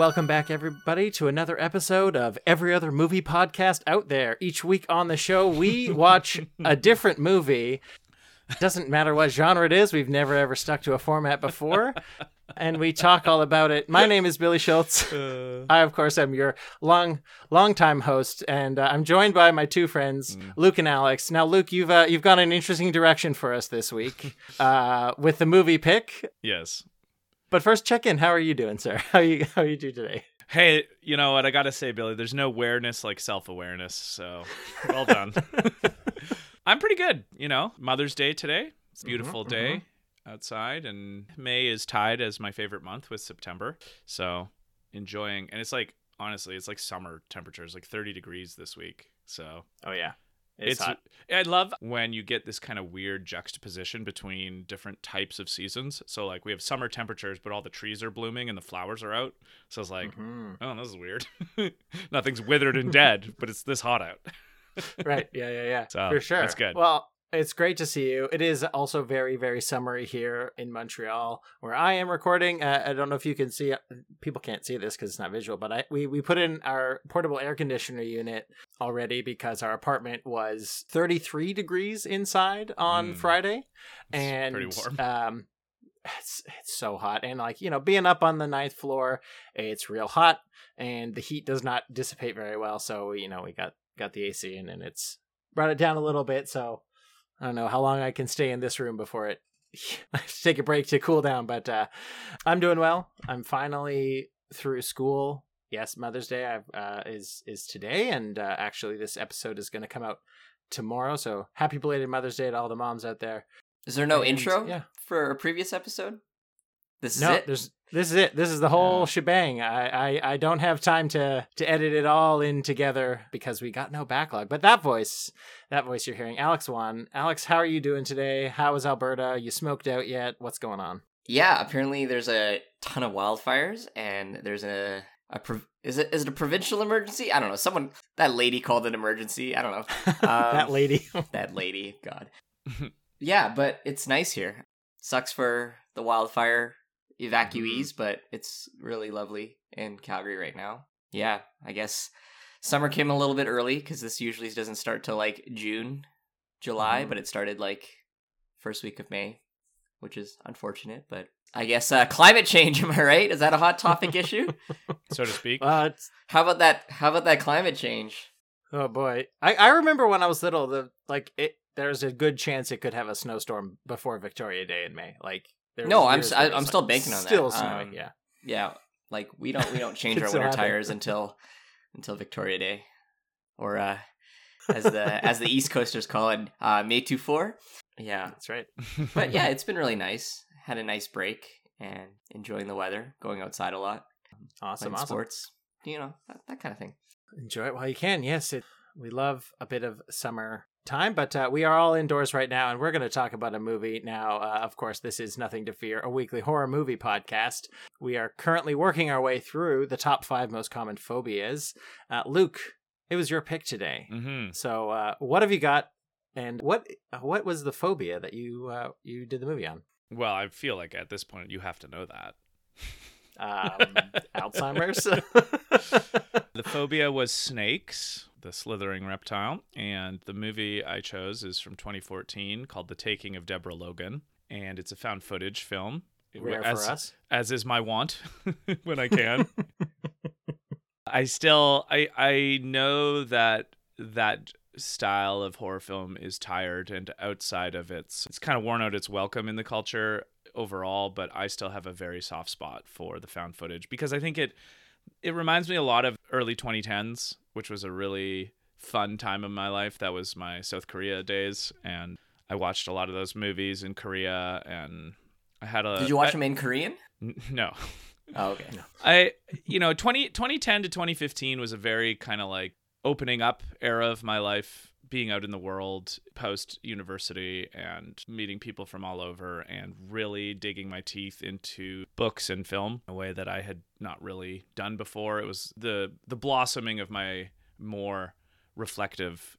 Welcome back, everybody, to another episode of Every Other Movie Podcast out there. Each week on the show, we watch a different movie. Doesn't matter what genre it is, we've never ever stuck to a format before. And we talk all about it. My name is Billy Schultz. I, of course, am your long, long time host, and uh, I'm joined by my two friends, Luke and Alex. Now, Luke, you've uh, you've gone an interesting direction for us this week uh, with the movie pick. Yes. But first, check in. How are you doing, sir? How you how you do today? Hey, you know what I gotta say, Billy? There's no awareness like self awareness, so well done. I'm pretty good, you know. Mother's Day today. It's a mm-hmm, beautiful mm-hmm. day outside, and May is tied as my favorite month with September. So enjoying and it's like honestly, it's like summer temperatures, like thirty degrees this week. So Oh yeah, it's, I love when you get this kind of weird juxtaposition between different types of seasons. So like we have summer temperatures, but all the trees are blooming and the flowers are out. So it's like, Mhm. oh, this is weird. Nothing's withered and dead, but it's this hot out. right. Yeah, yeah, yeah. So, For sure. that's good. Well, it's great to see you. It is also very, very summery here in Montreal, where I am recording. Uh, I don't know if you can see. People can't see this because it's not visual, but I we we put in our portable air conditioner unit already because our apartment was 33 degrees inside on Mm. Friday, It's and pretty warm. um. It's, it's so hot and like you know being up on the ninth floor it's real hot and the heat does not dissipate very well so you know we got got the ac in and it's brought it down a little bit so i don't know how long i can stay in this room before it I have to take a break to cool down but uh i'm doing well i'm finally through school yes mother's day I've, uh, is is today and uh, actually this episode is going to come out tomorrow so happy belated mother's day to all the moms out there Is there no And, intro yeah. for a previous episode? This is no, it. there's this is it. This is the whole Yeah. shebang. I, I I don't have time to to edit it all in together because we got no backlog. But that voice, that voice you're hearing, Alex Wan. Alex, how are you doing today? How is Alberta? You smoked out yet? What's going on? Yeah, apparently there's a ton of wildfires, and there's a a prov- is it is it a provincial emergency? I don't know. Someone that lady called an emergency. I don't know. that Um, lady. that lady. God. yeah, but it's nice here. Sucks for the wildfire evacuees, but it's really lovely in Calgary right now. Yeah, I guess summer came a little bit early because this usually doesn't start till like June, July, Mhm. but it started like first week of May, which is unfortunate. But I guess uh, climate change. Am I right? Is that a hot topic issue? So to speak. Uh, How about that? How about that climate change? oh boy, I I remember when I was little. The like it. There's a good chance it could have a snowstorm before Victoria Day in May. Like there No, I'm s- I- I'm still banking on that. Still snowing. Um, yeah. Yeah, like we don't we don't change our still winter tires until until Victoria Day, or uh, as the as the East Coasters call it, uh, May two four. Yeah, That's right. but yeah, it's been really nice. Had a nice break and enjoying the weather, going outside a lot, Awesome. Awesome. sports, you know that, that kind of thing. enjoy it while you can. Yes, it, we love a bit of summer time, but uh, we are all indoors right now, and we're going to talk about a movie now. Uh, of course, this is Nothing to Fear, a weekly horror movie podcast. We are currently working our way through the top five most common phobias. Uh, Luke, it was your pick today. hmm So, uh, what have you got? And what what was the phobia that you uh, you did the movie on? Well, I feel like at this point you have to know that. Um, Alzheimer's. The phobia was snakes, the slithering reptile, and the movie I chose is from 2014 called The Taking of Deborah Logan, and it's a found footage film. Rare as, for us. as is my want when I can. I still I I know that that style of horror film is tired and outside of its it's kind of worn out its welcome in the culture overall, but I still have a very soft spot for the found footage because I think it it reminds me a lot of early 2010s, which was a really fun time of my life. That was my South Korea days and I watched a lot of those movies in Korea and I had a Did you watch I- them in Korean? N- No. Oh, okay. I you know 20, 2010 to 2015 was a very kind of like opening up era of my life being out in the world post university and meeting people from all over and really digging my teeth into books and film in a way that I had not really done before. It was the the blossoming of my more reflective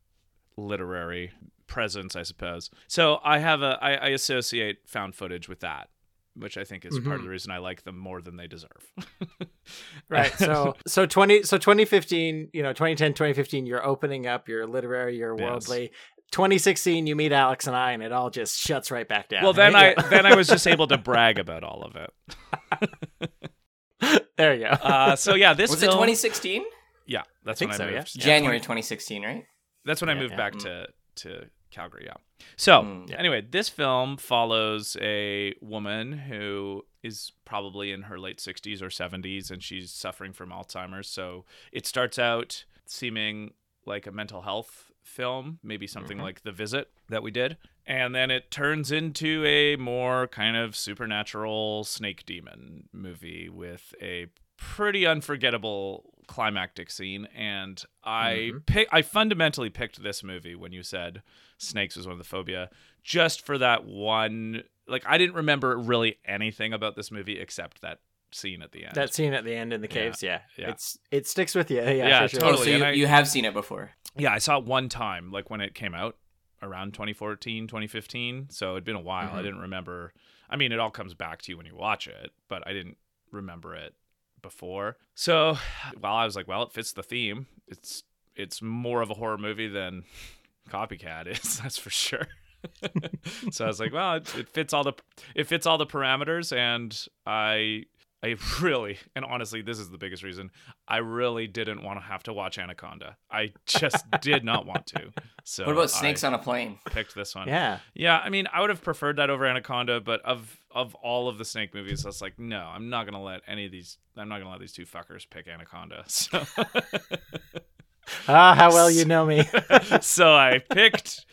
literary presence I suppose. So I have a I, I associate found footage with that which I think is part of Mhm. the reason I like them more than they deserve. right so so 20 so 2015 you know 2010 2015 you're opening up you're literary you're Yes. worldly 2016 you meet alex and i and it all just shuts right back down well, then I then I was just able to brag about all of it. there you go Uh, so yeah, this Was it 2016? Yeah, that's think when so, I yeah. moved. yeah, January 2016, right? That's when I moved yeah. back Mm. to to Calgary. Yeah. So Mm. Yeah. anyway, this film follows a woman who is probably in her late 60s or 70s, and she's suffering from Alzheimer's. So it starts out seeming like a mental health film, maybe something Mhm. like The Visit that we did. And then it turns into a more kind of supernatural snake demon movie with a pretty unforgettable climactic scene. And I Mhm. pick, I fundamentally picked this movie when you said snakes was one of the phobia, just for that one. Like I didn't remember really anything about this movie except that scene at the end. that scene at the end in the caves yeah, yeah. it's it sticks with you yeah, Yeah, sure. totally. Oh, so you, I- you have seen it before. Yeah, I saw it one time, like when it came out around 2014, 2015. So it'd been a while. I Mhm. didn't remember. I mean, it all comes back to you when you watch it, but I didn't remember it before. So, well, I was like, well, it fits the theme. It's it's more of a horror movie than Copycat is. That's for sure. so I was like, well, it, it fits all the it fits all the parameters, and I I really and honestly, this is the biggest reason. I really didn't want to have to watch Anaconda. I just did not want to. So what about Snakes I on a Plane? picked this one. yeah Yeah, I mean, I would have preferred that over Anaconda, but of of all of the snake movies, I was like, no, I'm not gonna let any of these. I'm not gonna let these two fuckers pick Anaconda. So, ah how well you know me so I picked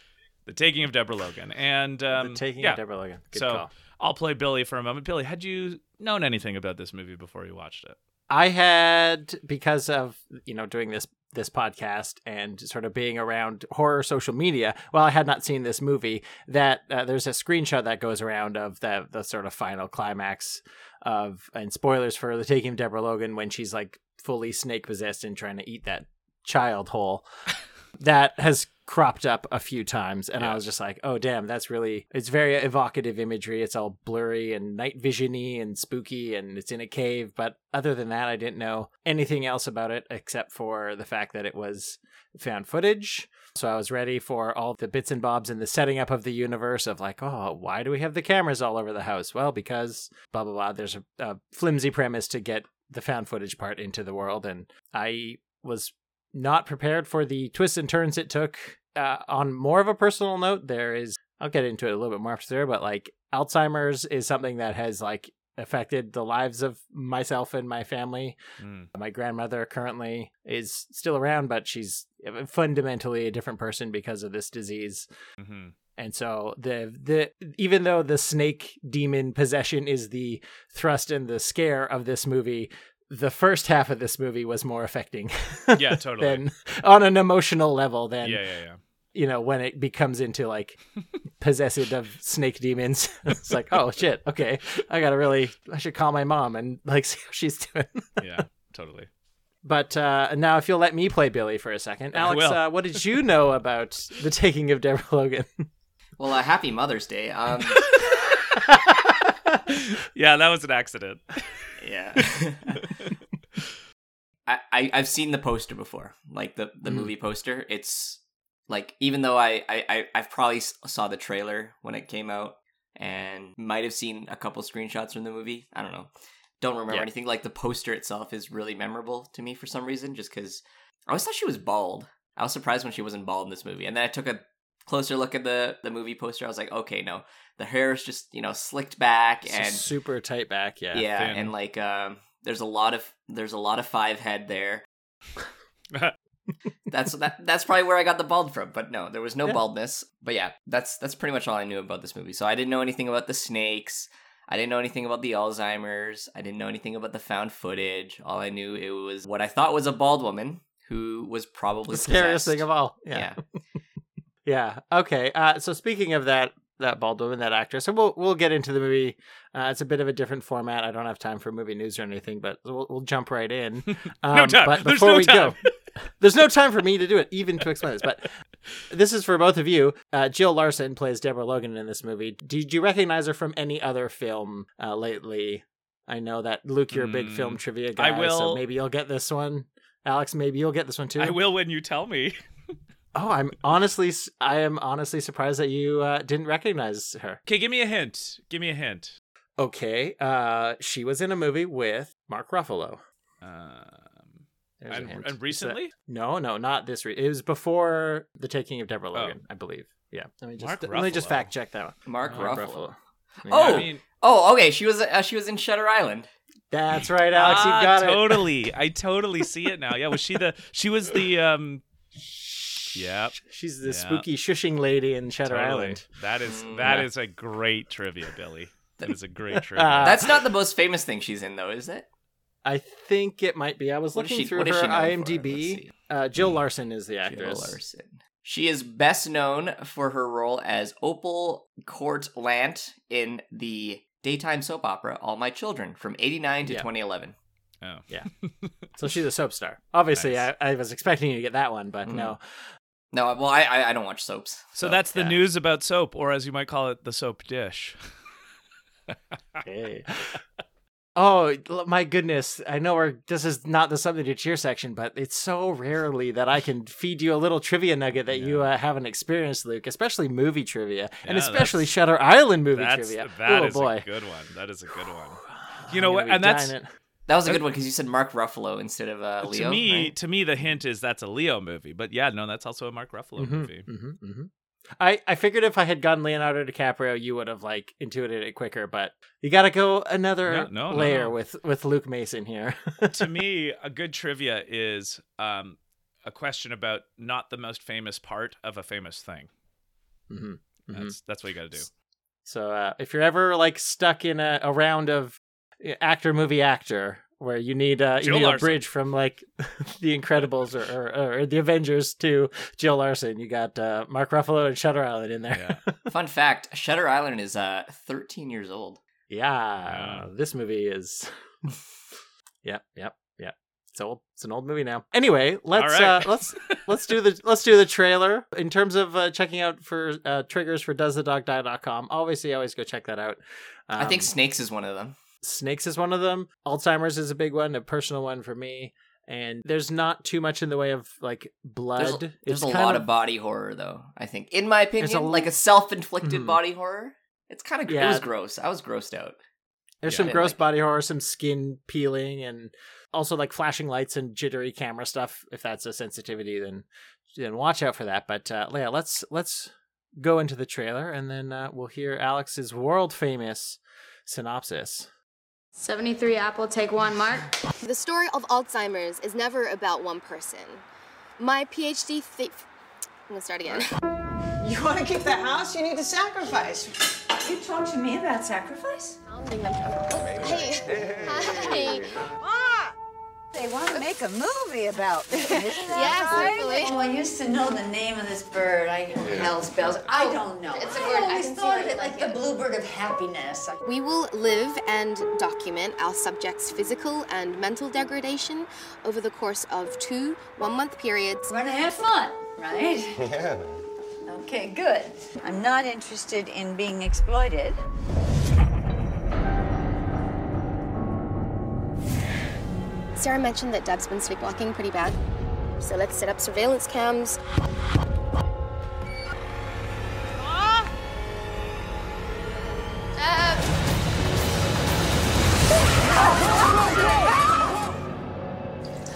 the Taking of Deborah Logan, and um, the taking yeah, of deborah logan good so call I'll play Billy for a moment. Billy, had you known anything about this movie before you watched it? I had because of you know doing this this podcast and sort of being around horror social media. Well, I had not seen this movie. That uh, there's a screenshot that goes around of the the sort of final climax of and spoilers for the taking of Deborah Logan when she's like fully snake possessed and trying to eat that child whole. that has cropped up a few times and Yeah. I was just like, "Oh damn, that's really it's very evocative imagery. It's all blurry and night visiony and spooky and it's in a cave, but other than that, I didn't know anything else about it except for the fact that it was found footage. So I was ready for all the bits and bobs and the setting up of the universe of like, oh, why do we have the cameras all over the house? Well, because blah blah blah. There's a, a flimsy premise to get the found footage part into the world, and I was not prepared for the twists and turns it took. Uh, on more of a personal note, there is I'll get into it a little bit more after there, but like Alzheimer's is something that has like affected the lives of myself and my family. Mm. My grandmother currently is still around, but she's fundamentally a different person because of this disease. hmm And so the the even though the snake demon possession is the thrust and the scare of this movie, the first half of this movie was more affecting. Yeah, totally. than on an emotional level than yeah, yeah, yeah. you know when it becomes into like possessed of snake demons. it's like oh shit, okay, I gotta really I should call my mom and like see how she's doing. Yeah, totally. But uh, now, if you'll let me play Billy for a second, Alex, uh, what did you know about the taking of Deborah Logan? Well, uh, happy Mother's Day. Um, yeah, that was an accident. yeah. I, I I've seen the poster before, like the the Mm. movie poster. It's like even though I I I I've probably saw the trailer when it came out and might have seen a couple screenshots from the movie. I don't know. Don't remember Yeah. anything. Like the poster itself is really memorable to me for some reason, just because I always thought she was bald. I was surprised when she wasn't bald in this movie, and then I took a closer look at the the movie poster. I was like, okay, no, the hair is just you know slicked back It's and super tight back, yeah. yeah, thin. and like um there's a lot of there's a lot of five head there that's that that's probably where i got the bald from but no there was no Yeah. baldness but yeah that's that's pretty much all i knew about this movie so i didn't know anything about the snakes i didn't know anything about the alzheimer's i didn't know anything about the found footage all i knew it was what i thought was a bald woman who was probably The scariest possessed. thing of all. Yeah. yeah Yeah. Okay. Uh, so speaking of that, that bald woman, that actress, and we'll we'll get into the movie. Uh, it's a bit of a different format. I don't have time for movie news or anything, but we'll, we'll jump right in. Um, no time. But There's before no we time. There's no time for me to do it, even to explain this. But this is for both of you. Uh, Jill Larson plays Deborah Logan in this movie. Did you recognize her from any other film uh, lately? I know that Luke, you're a big film Mm, trivia guy, I will- so maybe you'll get this one. Alex, maybe you'll get this one too. I will when you tell me. Oh, I'm honestly, I am honestly surprised that you uh, didn't recognize her. Okay, give me a hint. Give me a hint. Okay, uh, she was in a movie with Mark Ruffalo. Um, and, and It's a- recently, No, no, not this. Re- it was before the taking of Deborah Oh. Logan, I believe. Yeah, let me just Mark let me just fact check that one. Mark, Ruffalo. Yeah. Oh! I mean, Oh, okay. She was uh, she was in Shutter Island. that's right, Alex. ah, you got it. totally. I totally see it now. Yeah, was she the? She was the. um Yep. She's the Yeah. spooky shushing lady in Shutter Totally. Island. That is Mm. that Yeah. is a great trivia, Billy. That is a great trivia. Uh, That's not the most famous thing she's in, though, is it? I think it might be. I was What is looking she- through what is her she known for? Let's IMDb. Uh, Jill Hmm. Larson is the actress. Jill. Larson. She is best known for her role as Opal Cortlandt in the daytime soap opera All My Children from 89 to Yeah. 2011. oh. Yeah. so she's a soap star. Obviously, Nice. I, I was expecting you to get that one, but Mhm. no. No, well, I I, I don't watch soaps. So that's the yeah. news about soap, or as you might call it, the soap dish. Hey. Oh my goodness! I know we're this is not the something to cheer section, but it's so rarely that I can feed you a little trivia nugget that you uh, haven't experienced, Luke. Especially movie trivia, and especially Shutter Island movie That's trivia. that oh is boy! a good one. That is a good one. You know what? And that's it. That was a good one because you said Mark Ruffalo instead of uh, Leo. to me. right? To me, the hint is that's a Leo movie. But yeah, no, that's also a Mark Ruffalo Mhm, movie. mhm, mhm. I, I figured if I had gone Leonardo DiCaprio, you would have like intuited it quicker, but you got to go another No, no, no, layer no. with with Luke Mason here. to me, a good trivia is um, a question about not the most famous part of a famous thing. Mhm, mhm. That's that's what you got to do. So uh, if you're ever like stuck in a, a round of actor movie actor where you need uh, you Jill need a bridge from like the Incredibles or, or, or the Avengers to Jill Larson, you got uh, Mark Ruffalo and Shutter Island in there. Fun fact: Shutter Island is uh 13 years old. Yeah, this movie is. yep, yep, yep. It's old. It's an old movie now. Anyway, let's All right. uh, let's let's do the let's do the trailer in terms of uh, checking out for uh, triggers for doesthedogdie.com. Obviously, always go check that out. I think Um, Snakes is one of them. Snakes is one of them. Alzheimer's is a big one, a personal one for me. And there's not too much in the way of like blood. There's, a- there's a lot of... body horror, though. I think, in my opinion, a- like a self-inflicted Mhm. body horror. It's kind of it Yeah. was gross. I was grossed out. There's Yeah. some gross like it. body horror, some skin peeling, and also like flashing lights and jittery camera stuff. If that's a sensitivity, then then watch out for that. But uh, yeah, let's let's go into the trailer, and then uh, we'll hear Alex's world famous synopsis. 73 Apple, take one, Mark. The story of Alzheimer's is never about one person. My PhD. Th- I'm gonna start again. You want to keep the house? You need to sacrifice. You talk to me about sacrifice? hey. Hi. They want to make a movie about this. Yes, hopefully. Oh, I used to know the name of this bird. I hell's bells. I don't know. It's a bird. I always can see thought of it like like the bluebird of happiness. We will live and document our subjects' physical and mental degradation over the course of two one month periods. We're gonna have fun, right? Yeah. Okay, good. I'm not interested in being exploited. Sarah mentioned that Deb's been sleepwalking pretty bad. So let's set up surveillance cams. Deb!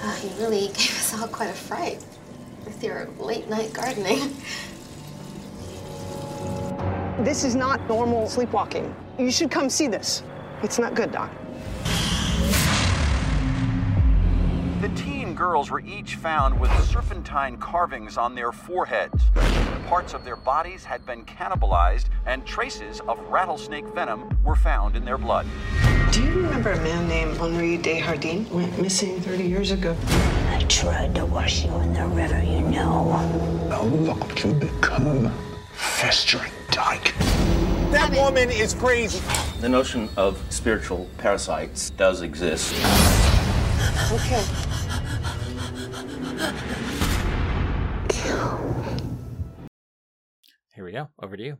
Ah, you really gave us all quite a fright with your late night gardening. This is not normal sleepwalking. You should come see this. It's not good, Doc. Girls were each found with serpentine carvings on their foreheads. Parts of their bodies had been cannibalized, and traces of rattlesnake venom were found in their blood. Do you remember a man named Henri Desjardins? Went missing 30 years ago. I tried to wash you in the river, you know. How long you become festering dyke? That woman is crazy. The notion of spiritual parasites does exist. Okay. We go. Over to you.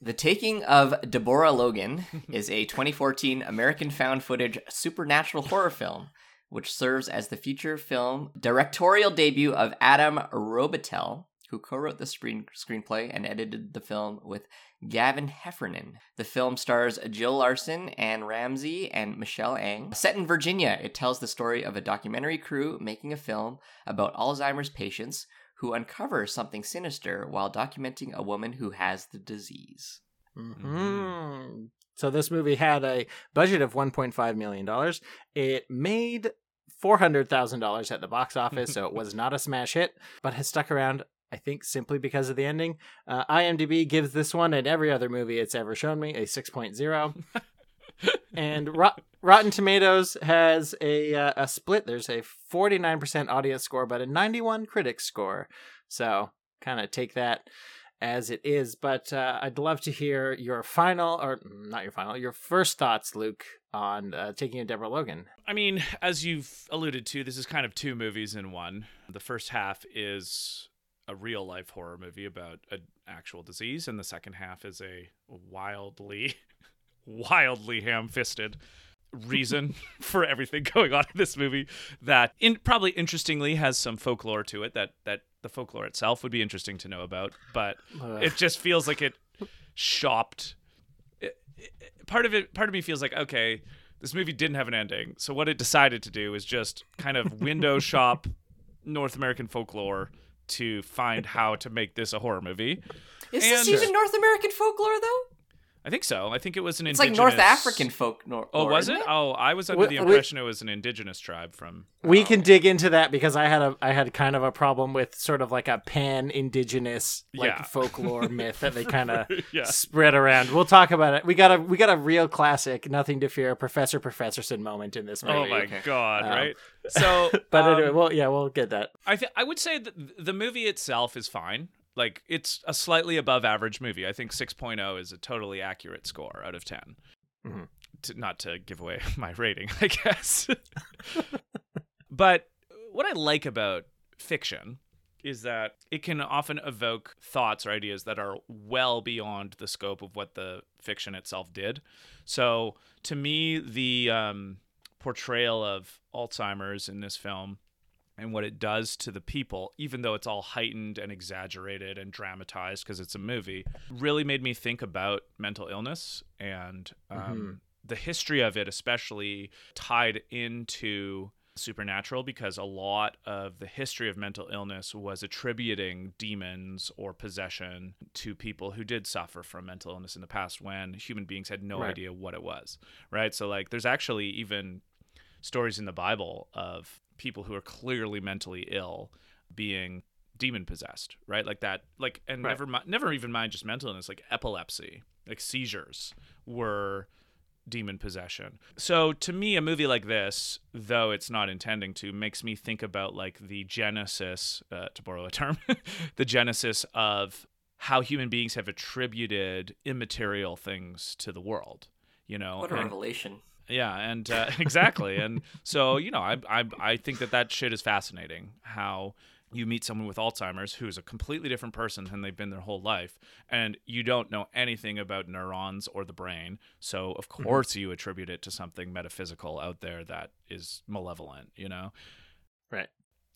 The Taking of Deborah Logan is a 2014 American found footage supernatural horror film, which serves as the feature film directorial debut of Adam Robitel, who co-wrote the screen screenplay and edited the film with Gavin Heffernan. The film stars Jill Larson, Anne Ramsey, and Michelle Ang. Set in Virginia, it tells the story of a documentary crew making a film about Alzheimer's patients who uncover something sinister while documenting a woman who has the disease. Mm-hmm. So this movie had a budget of 1.5 million dollars. It made four hundred thousand dollars at the box office, so it was not a smash hit, but has stuck around. I think simply because of the ending. Uh, IMDb gives this one and every other movie it's ever shown me a 6.0. and Rot- Rotten Tomatoes has a uh, a split. There's a 49% audience score, but a 91 critic score. So kind of take that as it is. But uh, I'd love to hear your final, or not your final, your first thoughts, Luke, on uh, taking a Deborah Logan. I mean, as you've alluded to, this is kind of two movies in one. The first half is a real life horror movie about an actual disease, and the second half is a wildly, wildly ham fisted reason for everything going on in this movie that in probably interestingly has some folklore to it that that the folklore itself would be interesting to know about but Ugh. it just feels like it shopped it, it, part of it part of me feels like okay this movie didn't have an ending so what it decided to do is just kind of window shop north american folklore to find how to make this a horror movie Is this even North American folklore, though? I think so. I think it was an It's like. North African folk. Nor- Oh, was isn't it? Oh, I was under We- the we- impression it was an indigenous tribe from. We can dig into that because I had a I had kind of a problem with sort of like a pan indigenous like Yeah. folklore myth that they kind of Yeah. spread around. We'll talk about it. We got a we got a real classic, nothing to fear, Professor Professorson moment in this movie. Oh my god! Um, right. So, But um, anyway, well, yeah, we'll get that. I th- I would say that the movie itself is fine. Like it's a slightly above average movie. I think 6.0 is a totally accurate score out of 10. Mhm. To, not to give away my rating, I guess. but what I like about fiction is that it can often evoke thoughts or ideas that are well beyond the scope of what the fiction itself did. So, to me, the um, portrayal of Alzheimer's in this film and what it does to the people, even though it's all heightened and exaggerated and dramatized because it's a movie, really made me think about mental illness and um, Mhm. the history of it, especially tied into supernatural because a lot of the history of mental illness was attributing demons or possession to people who did suffer from mental illness in the past when human beings had no Right. idea what it was right so like there's actually even stories in the bible of people who are clearly mentally ill being demon possessed right like that like and Right. never mi- never even mind just mental illness like epilepsy like seizures were demon possession. So to me, a movie like this, though it's not intending to, makes me think about like the genesis, uh, to borrow a term, the genesis of how human beings have attributed immaterial things to the world. You know, What a and- revelation. Yeah, and uh, exactly, and so you know, I, I I think that that shit is fascinating. How you meet someone with Alzheimer's who's a completely different person than they've been their whole life, and you don't know anything about neurons or the brain. So of course you attribute it to something metaphysical out there that is malevolent. You know, Right.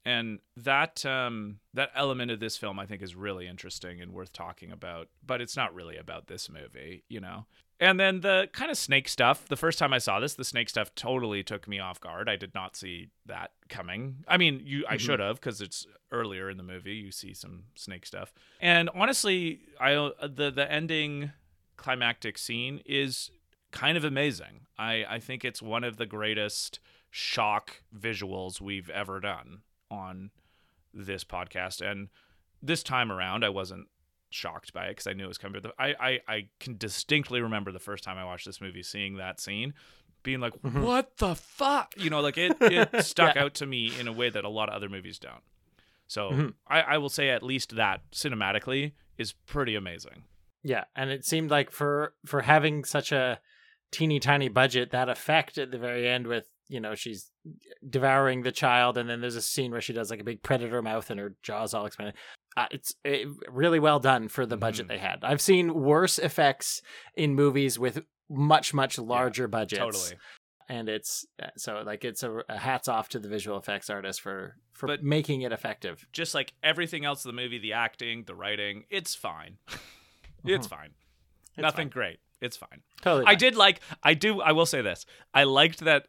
and that um, that element of this film I think is really interesting and worth talking about. But it's not really about this movie, you know. And then the kind of snake stuff. The first time I saw this, the snake stuff totally took me off guard. I did not see that coming. I mean, you I Mhm. should have because it's earlier in the movie. You see some snake stuff. And honestly, I uh, the the ending climactic scene is kind of amazing. I I think it's one of the greatest shock visuals we've ever done on this podcast. And this time around, I wasn't shocked by it because I knew it was coming. But I, I, I can distinctly remember the first time I watched this movie, seeing that scene, being like, Mhm. "What the fuck?" You know, like it, it stuck Yeah. out to me in a way that a lot of other movies don't. So Mhm. I, I will say at least that cinematically is pretty amazing. Yeah, and it seemed like for for having such a teeny tiny budget, that effect at the very end with you know she's devouring the child, and then there's a scene where she does like a big predator mouth and her jaws all expanded. Uh, it's uh, really well done for the budget Mm-hmm. they had. I've seen worse effects in movies with much much larger budgets. totally. And it's uh, so like it's a, a hats off to the visual effects artist for for But- making it effective. Just like everything else in the movie, the acting, the writing, it's fine. it's fine. Nothing great. It's fine. Totally. I did like. I do. I will say this. I liked that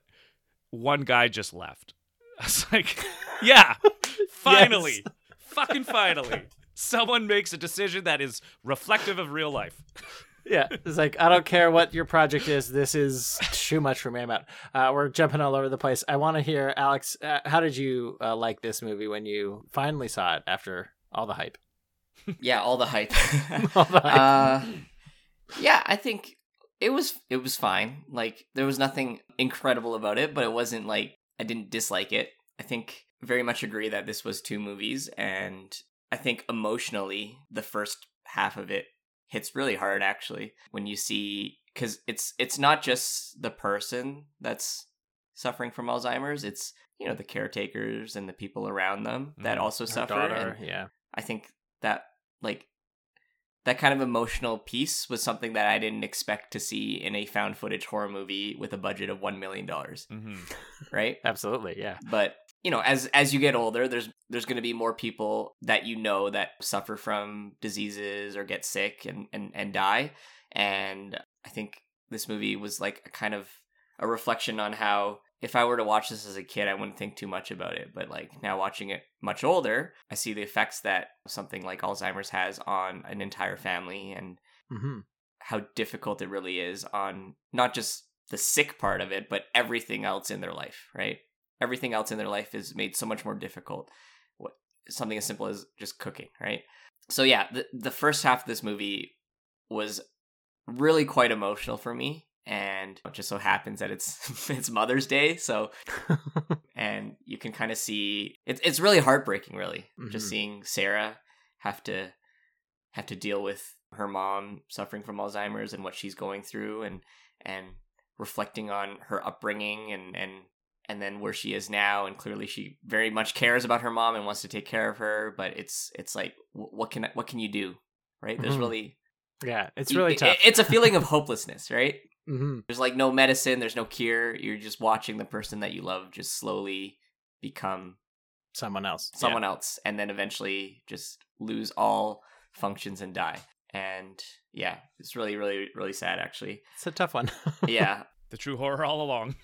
one guy just left. I was like, yeah, finally, fucking finally, someone makes a decision that is reflective of real life. Yeah, it's like I don't care what your project is. This is too much for me. I'm. Uh, we're jumping all over the place. I want to hear Alex. Uh, how did you uh, like this movie when you finally saw it after all the hype? yeah, all the hype. All the hype. uh, yeah, I think it was it was fine. Like there was nothing incredible about it, but it wasn't like I didn't dislike it. I think very much agree that this was two movies, and I think emotionally the first half of it hits really hard actually when you see because it's it's not just the person that's suffering from Alzheimer's. It's you know the caretakers and the people around them that Mhm. also suffer. daughter, and yeah. I think that like that kind of emotional piece was something that I didn't expect to see in a found footage horror movie with a budget of one million dollars, Mm-hmm. right? Absolutely, yeah. But you know, as as you get older, there's there's going to be more people that you know that suffer from diseases or get sick and and and die, and I think this movie was like a kind of a reflection on how if I were to watch this as a kid, I wouldn't think too much about it. But like now watching it much older, I see the effects that something like Alzheimer's has on an entire family and hmm how difficult it really is on not just the sick part of it, but everything else in their life, right? Everything else in their life is made so much more difficult. What something as simple as just cooking, right? So yeah, the the first half of this movie was really quite emotional for me and it just so happens that it's it's Mother's Day, so and you can kind of see it's it's really heartbreaking really just Mhm. seeing Sarah have to have to deal with her mom suffering from Alzheimer's and what she's going through and and reflecting on her upbringing and and and then where she is now and clearly she very much cares about her mom and wants to take care of her but it's it's like what can I, what can you do right there's Mhm. really Yeah, it's really it- tough. it's a feeling of hopelessness right hmm there's like no medicine there's no cure you're just watching the person that you love just slowly become Someone else. someone else and then eventually just lose all functions and die and yeah it's really really really sad actually It's a tough one. yeah The true horror all along.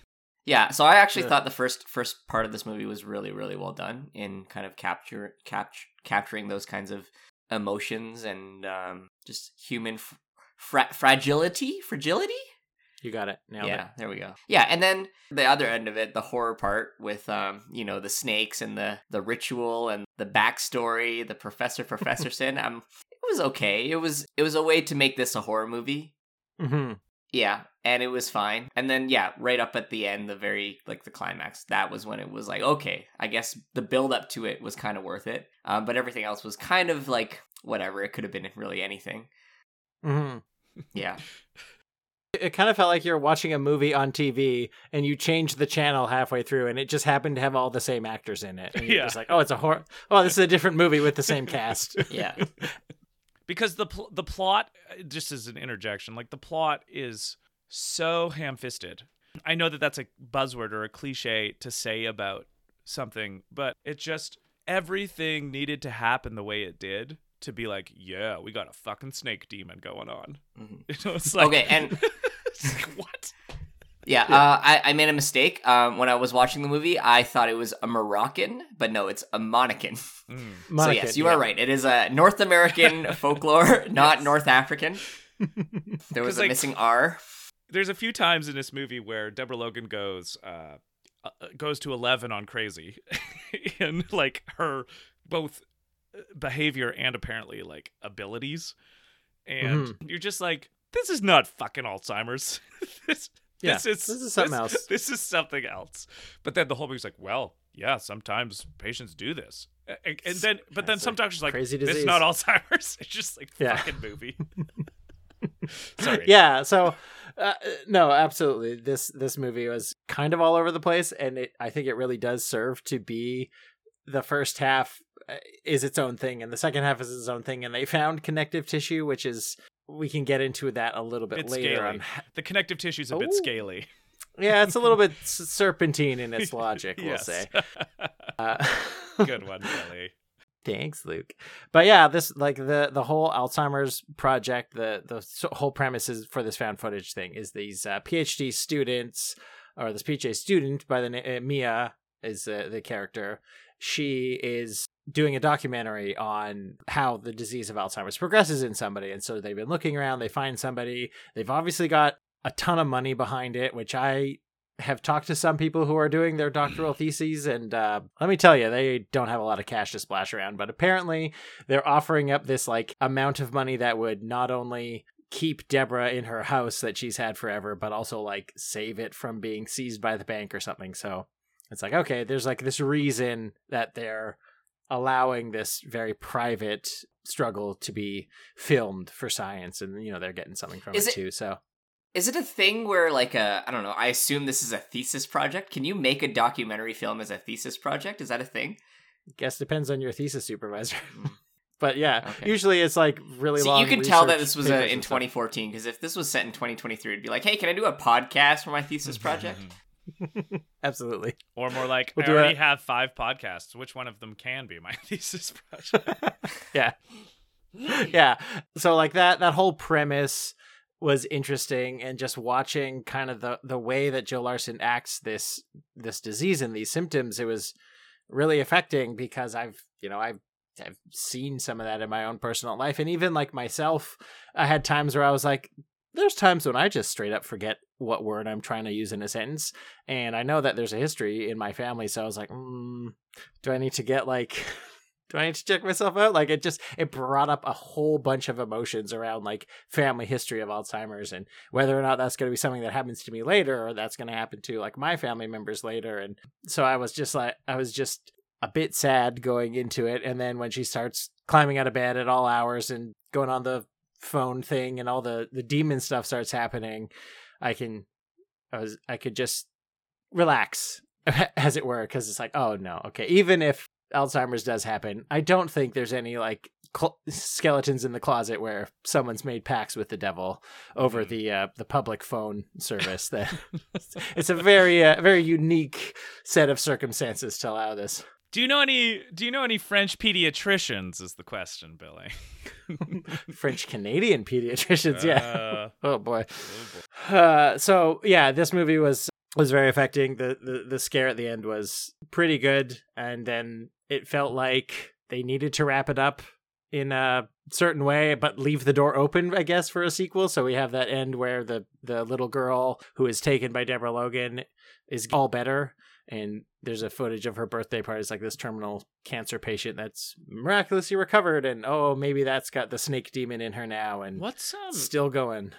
Yeah so i actually Yeah. thought the first first part of this movie was really really well done in kind of capture cap- capturing those kinds of emotions and um just human fra- fragility fragility you got it. Nailed yeah, there we go. Yeah, and then the other end of it, the horror part with um, you know, the snakes and the the ritual and the backstory, the Professor Professorson. um, it was okay. It was it was a way to make this a horror movie. it. Yeah, and it was fine. And then yeah, right up at the end, the very like the climax, that was when it was like, okay, I guess the build up to it was kind of worth it. Um, but everything else was kind of like whatever. It could have been really anything. hmm Yeah. It kind of felt like you're watching a movie on TV and you change the channel halfway through, and it just happened to have all the same actors in it. And you're Yeah. just like, oh, it's a horror. Oh, this is a different movie with the same cast. Yeah. because the pl- the plot uh, just as an interjection like the plot is so ham-fisted. I know that that's a buzzword or a cliche to say about something but it just everything needed to happen the way it did to be like yeah we got a fucking snake demon going on. Mhm. you know, it's like Okay, and- like, what Yeah, Uh, I, I made a mistake. Um, when I was watching the movie, I thought it was a Moroccan, but no, it's a Monacan. Mm. so yes, you yeah. are right. It is a North American folklore, not North African. There was a like- missing R. there's a few times in this movie where Deborah Logan goes uh, uh goes to 11 on crazy in like her both uh, behavior and apparently like abilities and you're just like this is not fucking Alzheimer's this Yeah, this is this is something else. this is something else. But then the whole movie's like well yeah sometimes patients do this. And, and then but then sometimes It's a some doctors like crazy this is not Alzheimer's. It's just like Yeah. fucking movie. Sorry. Yeah so uh, no absolutely. This this movie was kind of all over the place and it i think it really does serve to be the first half uh, is its own thing, and the second half is its own thing. And they found connective tissue, which is we can get into that a little bit It's later. scaly. On, The connective tissue's a bit Oh. scaly. yeah, it's a little bit serpentine in its logic. We'll say. Uh, Good one, Billy. Thanks, Luke. But yeah, this like the the whole Alzheimer's project, the the whole premise is for this found footage thing is these uh, PhD students or this PhD student by the name uh, Mia is uh, the character. She is doing a documentary on how the disease of Alzheimer's progresses in somebody, and so they've been looking around. They find somebody. They've obviously got a ton of money behind it, which I have talked to some people who are doing their doctoral theses, and uh, let me tell you, they don't have a lot of cash to splash around. But apparently, they're offering up this like amount of money that would not only keep Deborah in her house that she's had forever, but also like save it from being seized by the bank or something. So it's like okay, there's like this reason that they're allowing this very private struggle to be filmed for science, and you know they're getting something from it it- too. So Is it a thing where, like, a I don't know? I assume this is a thesis project. Can you make a documentary film as a thesis project? Is that a thing? guess depends on your thesis supervisor. but yeah, Okay. usually it's like really See, long. you can tell that this was uh, papers in 2014 because if this was set in 2023, it'd be like, hey, can I do a podcast for my thesis project? Absolutely. Or more like, We'll I already a- have five podcasts. Which one of them can be my thesis project? yeah. yeah. So like that that whole premise was interesting and just watching kind of the the way that Joe Larson acts this this disease and these symptoms it was really affecting because I've you know I've I've seen some of that in my own personal life and even like myself I had times where I was like there's times when I just straight up forget what word I'm trying to use in a sentence and I know that there's a history in my family so I was like mm, do I need to get like do I need to check myself out? Like it just it brought up a whole bunch of emotions around like family history of Alzheimer's and whether or not that's going to be something that happens to me later or that's going to happen to like my family members later. And so I was just like I was just a bit sad going into it. And then when she starts climbing out of bed at all hours and going on the phone thing and all the the demon stuff starts happening, I can I was I could just relax as it were because it's like oh no okay even if Alzheimer's does happen. I don't think there's any like cl- skeletons in the closet where someone's made pacts with the devil over the uh, the public phone service. That it's a very uh, very unique set of circumstances to allow this. Do you know any? Do you know any French pediatricians? Is the question, Billy? French Canadian pediatricians, yeah. Uh, oh boy. oh boy. Uh, so yeah, this movie was was very affecting. The, the the scare at the end was pretty good, and then it felt like they needed to wrap it up in a certain way, but leave the door open, I guess, for a sequel. So we have that end where the the little girl who is taken by Deborah Logan is all better. And there's a footage of her birthday party. It's like this terminal cancer patient that's miraculously recovered, and oh, maybe that's got the snake demon in her now, and What's um? still going.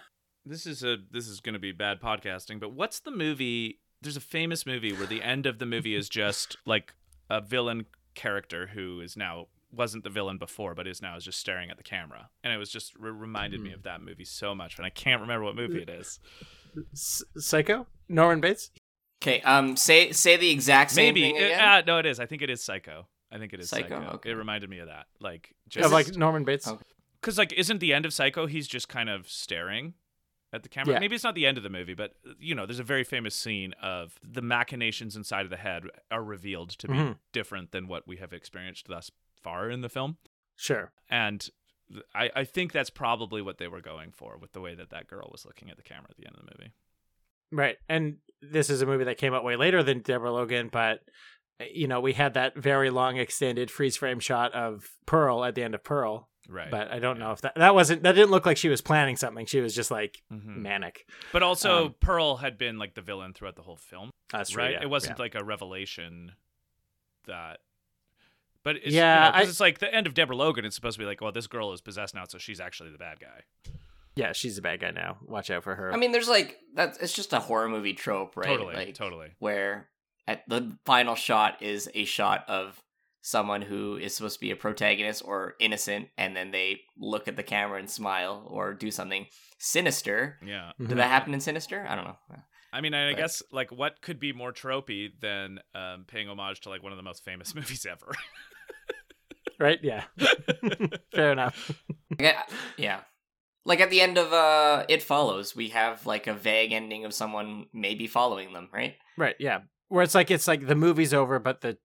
This is a this is going to be bad podcasting, but what's the movie? There's a famous movie where the end of the movie is just like a villain character who is now wasn't the villain before, but is now is just staring at the camera, and it was just re- reminded me of that movie so much, and I can't remember what movie it is. Psycho, Norman Bates. Okay, um, say say the exact same Maybe thing it- again. ah, no, it is. I think it is Psycho. I think it is Psycho, Psycho. okay. It reminded me of that, like Of just like Norman Bates. Okay. because like isn't the end of Psycho? He's just kind of staring at the camera. Yeah. Maybe it's not the end of the movie, but you know, there's a very famous scene of the machinations inside of the head are revealed to be Mhm. different than what we have experienced thus far in the film, Sure. and I, I think that's probably what they were going for with the way that that girl was looking at the camera at the end of the movie. Right. And this is a movie that came out way later than Deborah Logan, but you know, we had that very long extended freeze frame shot of Pearl at the end of Pearl. Right. But I don't know if that that wasn't that didn't look like she was planning something. She was just like Mhm. manic. But also, Um, Pearl had been like the villain throughout the whole film. That's true, right. yeah, it wasn't yeah. like a revelation that. But it's, Yeah, you know, I- it's like the end of Deborah Logan. It's supposed to be like, well, this girl is possessed now, so she's actually the bad guy. Yeah, she's a bad guy now. Watch out for her. I mean, there's like that. It's just a horror movie trope, right? Totally, like, totally. Where at the final shot is a shot of someone who is supposed to be a protagonist or innocent, and then they look at the camera and smile or do something sinister. Yeah. Did that happen in Sinister? I don't know. I mean, I But- guess like what could be more tropey than um, paying homage to like one of the most famous movies ever? right? Yeah. Fair enough. Yeah, yeah. Like at the end of uh It Follows, we have like a vague ending of someone maybe following them, right? Right, yeah. Where it's like it's like the movie's over, but the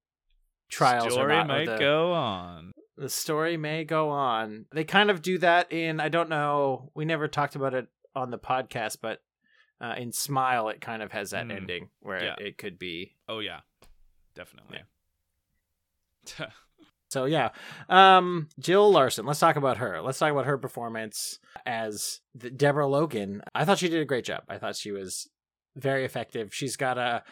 trials Story are not. might the, go on. The story may go on. They kind of do that in I don't know. We never talked about it on the podcast, but uh, in Smile, it kind of has that Mm. ending where Yeah. it, it could be. Oh yeah, definitely. So yeah, um, Jill Larson. Let's talk about her. Let's talk about her performance as the Deborah Logan. I thought she did a great job. I thought she was very effective. She's got a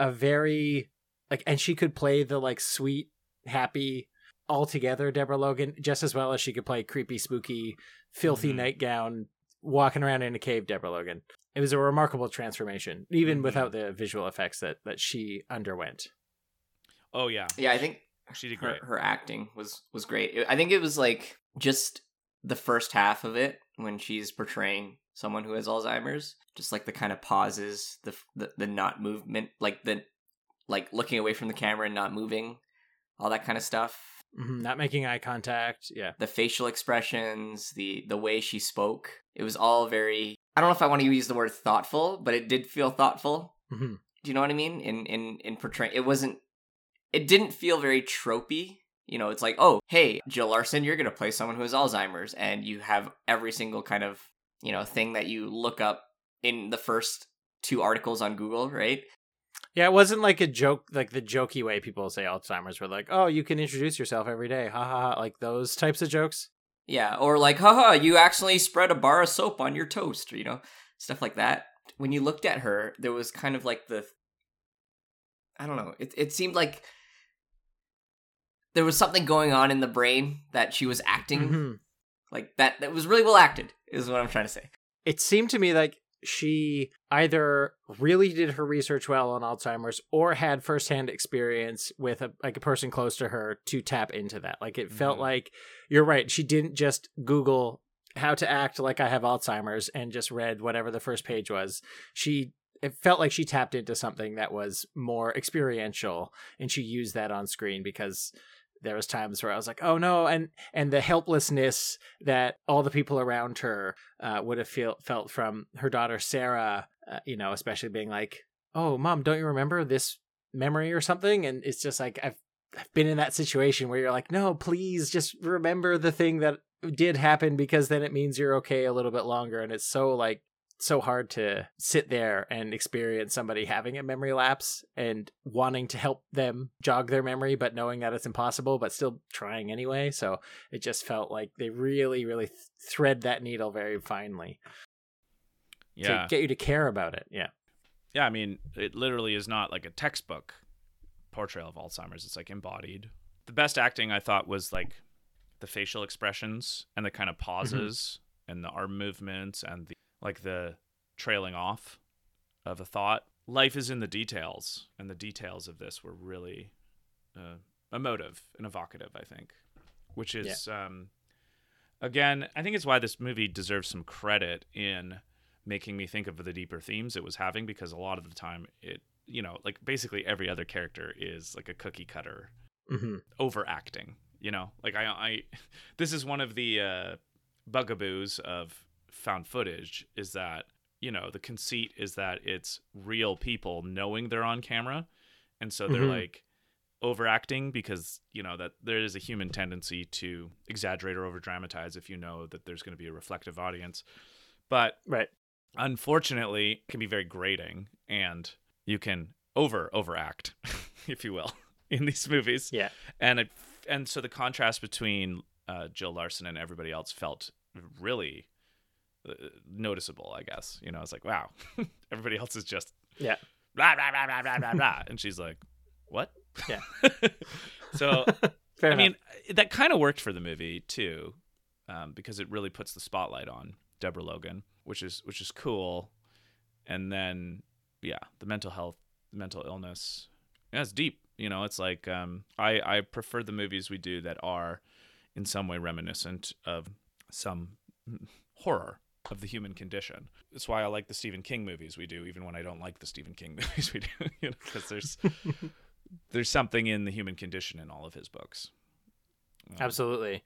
a very like, and she could play the like sweet, happy, all together Deborah Logan just as well as she could play creepy, spooky, filthy Mhm. nightgown walking around in a cave. Deborah Logan. It was a remarkable transformation, even Mhm. without the visual effects that that she underwent. oh yeah, Yeah, I think she did her, great. her acting was was great. I think it was like just the first half of it when she's portraying someone who has Alzheimer's, just like the kind of pauses, the the, the not movement, like the like looking away from the camera and not moving, all that kind of stuff. Mhm, Not making eye contact. Yeah. The facial expressions, the the way she spoke, it was all very. I don't know if I want to use the word thoughtful, but it did feel thoughtful. hmm Do you know what I mean? In in in portraying, it wasn't. It didn't feel very tropey. You know, it's like, oh, hey, Jill Larson, you're gonna play someone who has Alzheimer's, and you have every single kind of you know thing that you look up in the first two articles on Google, right? Yeah, it wasn't like a joke, like the jokey way people say Alzheimer's, were like, "Oh, you can introduce yourself every day," ha ha, ha, like those types of jokes. Yeah, or like, haha, you accidentally spread a bar of soap on your toast, you know, stuff like that. When you looked at her, there was kind of like the I don't know, it it seemed like there was something going on in the brain that she was acting Mhm. like that that was really well acted, is what I'm trying to say. It seemed to me like she either really did her research well on Alzheimer's or had firsthand experience with a like a person close to her to tap into that. Like it felt Mhm. like you're right. She didn't just Google how to act like I have Alzheimer's and just read whatever the first page was. She it felt like she tapped into something that was more experiential and she used that on screen because there was times where I was like, "Oh no!" and and the helplessness that all the people around her uh, would have feel, felt from her daughter Sarah, uh, you know, especially being like, "Oh, mom, don't you remember this memory or something?" And it's just like I've I've been in that situation where you're like, "No, please, just remember the thing that did happen because then it means you're okay a little bit longer." And it's so like so hard to sit there and experience somebody having a memory lapse and wanting to help them jog their memory but knowing that it's impossible but still trying anyway so it just felt like they really really th- thread that needle very finely Yeah, to get you to care about it yeah yeah. I mean, it literally is not like a textbook portrayal of Alzheimer's. It's like embodied. The best acting I thought was like the facial expressions and the kind of mm-hmm. pauses and the arm movements and the like the trailing off of a thought. Life is in the details, and the details of this were really uh, emotive and evocative. I think, which is um, again, I think it's why this movie deserves some credit in making me think of the deeper themes it was having because a lot of the time it you know like basically every other character is like a cookie cutter mm-hmm. overacting you know like i i this is one of the uh bugaboos of found footage is that you know the conceit is that it's real people knowing they're on camera. And so they're Mhm. like overacting because you know that there is a human tendency to exaggerate or over dramatize if you know that there's going to be a reflective audience. But right. unfortunately it can be very grating and you can over overact if you will in these movies. Yeah. And it and so the contrast between uh, Jill Larson and everybody else felt really noticeable I guess. You know it's like wow everybody else is just yeah. blah blah blah blah blah blah blah. And she's like what? Yeah. So I enough. mean that kind of worked for the movie too um, because it really puts the spotlight on Deborah Logan which is which is cool. And then yeah the mental health mental illness yeah it's deep. You know it's like um i i prefer the movies we do that are in some way reminiscent of some horror of the human condition that's why i like the stephen king movies we do even when i don't like the stephen king movies we do you know because there's there's something in the human condition in all of his books Absolutely,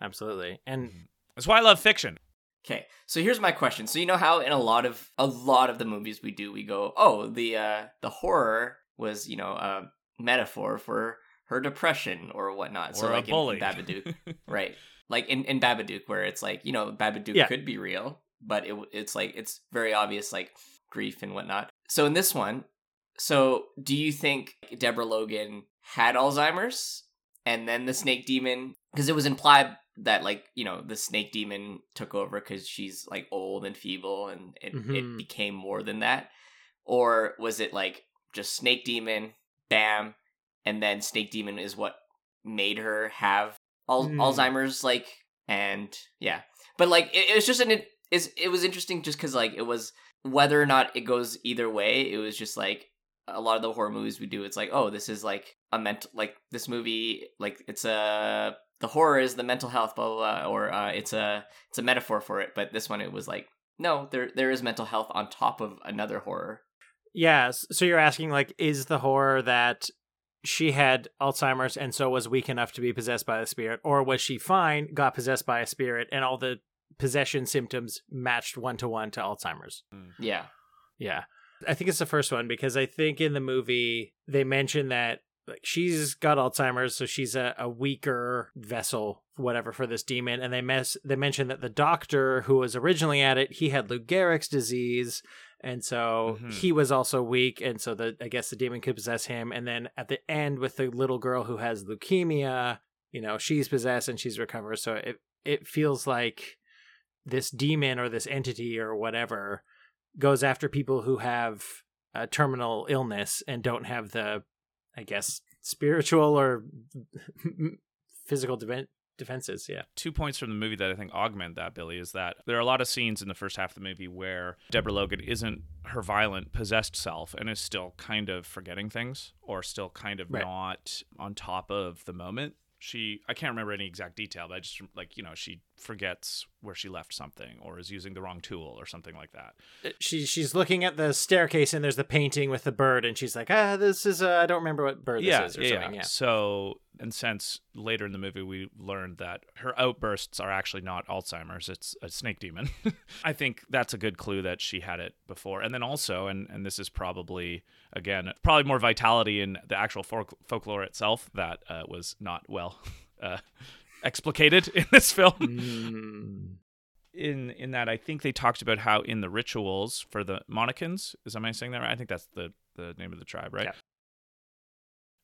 absolutely, and That's why I love fiction. Okay, so here's my question. So you know how in a lot of a lot of the movies we do, we go, oh, the uh the horror was you know a metaphor for her depression or whatnot. so Or a like in- bully. in Babadook, right? Like in in Babadook, where it's like you know Babadook Yeah. could be real, but it it's like it's very obvious like grief and whatnot. So in this one, so do you think Deborah Logan had Alzheimer's and then the snake demon because it was implied that like you know the snake demon took over because she's like old and feeble and it, it Mhm. became more than that or was it like just snake demon bam and then snake demon is what made her have al- Hmm. alzheimer's like and yeah but like it, it was just an it, it was interesting just because like it was whether or not it goes either way it was just like a lot of the horror movies we do it's like oh this is like a mental like this movie like it's a the horror is the mental health blah blah, blah or uh, it's a it's a metaphor for it but this one it was like no there there is mental health on top of another horror yeah. So you're asking, like, is the horror that she had Alzheimer's and so was weak enough to be possessed by the spirit, or was she fine, got possessed by a spirit, and all the possession symptoms matched one to one to Alzheimer's? Mm. yeah Yeah. I think it's the first one because I think in the movie they mention that like she's got Alzheimer's, so she's a, a weaker vessel, whatever, for this demon. And they mess they mention that the doctor who was originally at it, he had Lou Gehrig's disease, and so Mhm. he was also weak, and so the I guess the demon could possess him. And then at the end with the little girl who has leukemia, you know, she's possessed and she's recovered. So it it feels like this demon or this entity or whatever goes after people who have a terminal illness and don't have the, I guess, spiritual or physical defenses. Yeah. two points from the movie that I think augment that, Billy, is that there are a lot of scenes in the first half of the movie where Deborah Logan isn't her violent, possessed self and is still kind of forgetting things or still kind of Right. not on top of the moment. She, I can't remember any exact detail, but I just like, you know, she forgets where she left something or is using the wrong tool or something like that. She she's looking at the staircase and there's the painting with the bird and she's like, ah, this is uh, I don't remember what bird this yeah, is or yeah, something. yeah. Yeah. So, and since later in the movie we learned that her outbursts are actually not Alzheimer's, it's a snake demon. I think that's a good clue that she had it before. And then also, and and this is probably again probably more vitality in the actual folk- folklore itself that uh, was not well uh, explicated in this film Mm. in in that I think they talked about how in the rituals for the Monacans, is am I saying that right? I think that's the the name of the tribe, right? Yeah.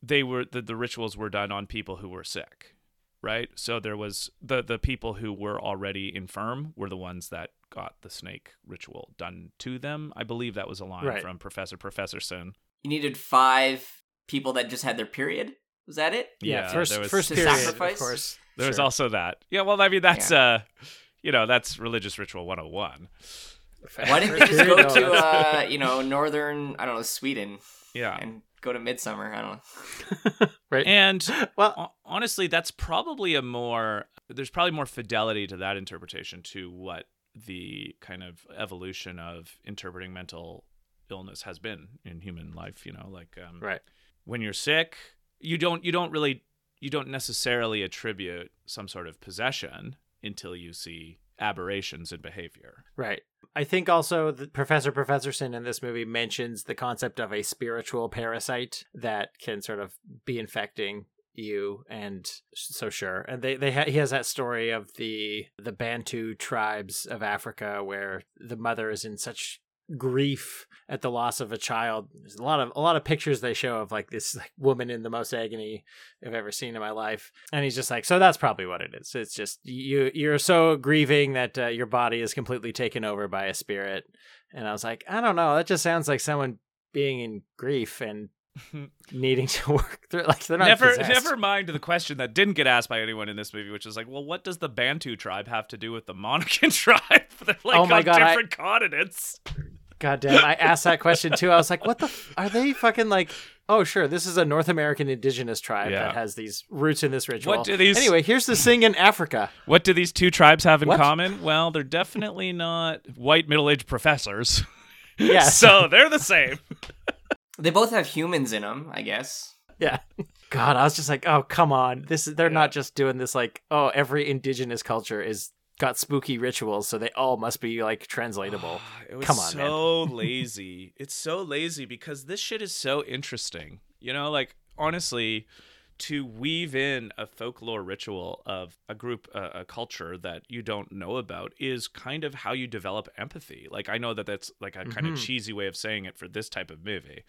They were the, the rituals were done on people who were sick, right? So there was the the people who were already infirm were the ones that got the snake ritual done to them. I believe that was a line Right. from Professor Professorson. you needed five people that just had their period was that it Yeah, Yeah, first there was- first To period, sacrifice? of course. There was Sure. also that. Yeah, well, I mean that's uh you know, that's religious ritual 101. why didn't they just go to uh you know northern i don't know sweden Yeah. and go to midsummer i don't know right. And well, honestly that's probably a more there's probably more fidelity to that interpretation to what the kind of evolution of interpreting mental illness has been in human life you know like um, right. when you're sick you don't you don't really you don't necessarily attribute some sort of possession until you see aberrations in behavior Right. I think also Professor Professorson in this movie mentions the concept of a spiritual parasite that can sort of be infecting you and so sure and they they ha- he has that story of the the bantu tribes of africa where the mother is in such grief at the loss of a child. There's a lot of a lot of pictures they show of like this like woman in the most agony i've ever seen in my life. And he's just like so that's probably what it is. It's just you you're so grieving that uh, your body is completely taken over by a spirit. And i was like i don't know. That just sounds like someone being in grief and needing to work through like they're not never possessed. never mind the question that didn't get asked by anyone in this movie which is like well what does the bantu tribe have to do with the monacan tribe? They're like Oh my on God, I- different continents God damn, I asked that question too. I was like, what the? F- are they fucking like, oh, sure, this is a North American indigenous tribe Yeah. that has these roots in this ritual. What do these- Anyway, here's the thing in Africa. What do these two tribes have in What? common? Well, they're definitely not white middle-aged professors. Yeah. so they're the same. they both have humans in them i guess Yeah. God, I was just like, oh come on, this is they're not just doing this like, oh every indigenous culture is got spooky rituals, so they all must be like translatable. It was Come on, man. so lazy. It's so lazy because this shit is so interesting. You know, like honestly, to weave in a folklore ritual of a group, uh, a culture that you don't know about is kind of how you develop empathy. Like I know that that's like a kind of Mhm. cheesy way of saying it for this type of movie.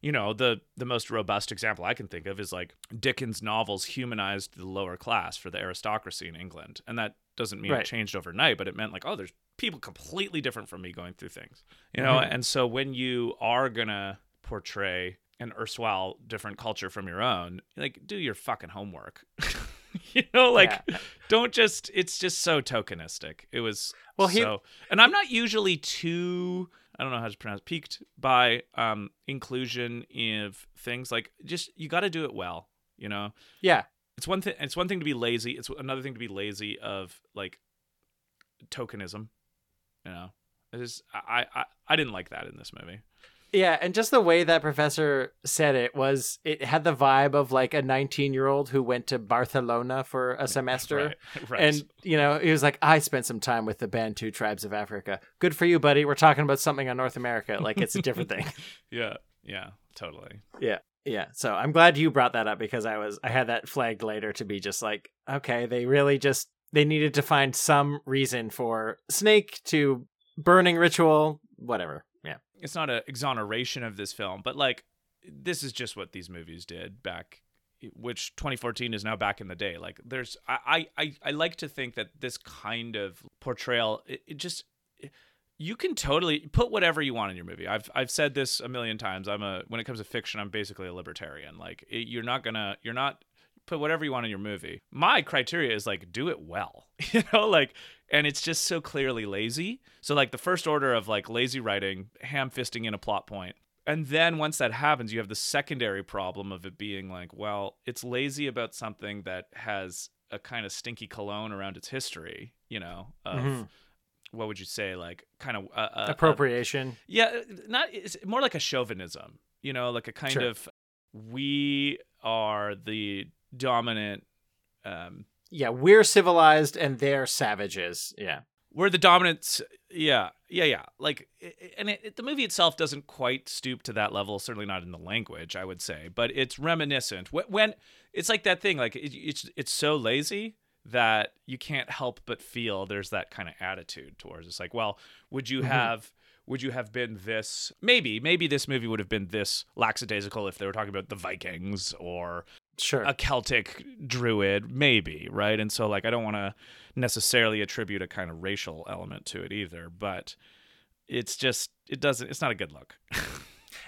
You know, the the most robust example I can think of is like Dickens' novels humanized the lower class for the aristocracy in England, and that doesn't mean Right. it changed overnight, but it meant like, oh, there's people completely different from me going through things, you know. Mhm. And so when you are gonna portray an erstwhile different culture from your own, like do your fucking homework. you know, like Yeah. don't just. It's just so tokenistic. It was Well, he- so, and I'm not usually too. I don't know how to pronounce peaked by um inclusion of things like just you got to do it well. You know, Yeah, it's one thing it's one thing to be lazy it's another thing to be lazy of like tokenism you know? It is I, I i didn't like that in this movie Yeah, and just the way that professor said it was it had the vibe of like a 19-year-old who went to Barcelona for a semester. right right And you know, he was like, I spent some time with the Bantu tribes of Africa. Good for you, buddy. We're talking about something on North America. Like it's a different thing. yeah yeah totally Yeah. Yeah. So I'm glad you brought that up because I was I had that flagged later to be just like, okay, they really just they needed to find some reason for Snake to burning ritual, whatever. It's not an exoneration of this film but like this is just what these movies did back which 2014 is now back in the day like there's i i i like to think that this kind of portrayal it, it just you can totally put whatever you want in your movie. I've I've said this a million times. I'm a when it comes to fiction, I'm basically a libertarian. Like it, you're not gonna you're not put whatever you want in your movie. My criteria is like do it well. You know, like and it's just so clearly lazy. So like the first order of like lazy writing, ham fisting in a plot point. And then once that happens, you have the secondary problem of it being like, well, it's lazy about something that has a kind of stinky cologne around its history, you know, of Mhm. what would you say, like kind of uh, uh, uh, Appropriation. yeah, not it's more like a chauvinism, you know, like a kind Sure. of we are the dominant um yeah, we're civilized and they're savages. Yeah. we're the dominant yeah yeah yeah like and it, it- the movie itself doesn't quite stoop to that level certainly not in the language i would say but it's reminiscent when, when it's like that thing like it, it's it's so lazy that you can't help but feel there's that kind of attitude towards it's like well would you Mhm. have would you have been this maybe maybe this movie would have been this lackadaisical if they were talking about the vikings or Sure. a Celtic druid, maybe, right? And so, like, I don't want to necessarily attribute a kind of racial element to it either, but it's just, it doesn't, it's not a good look.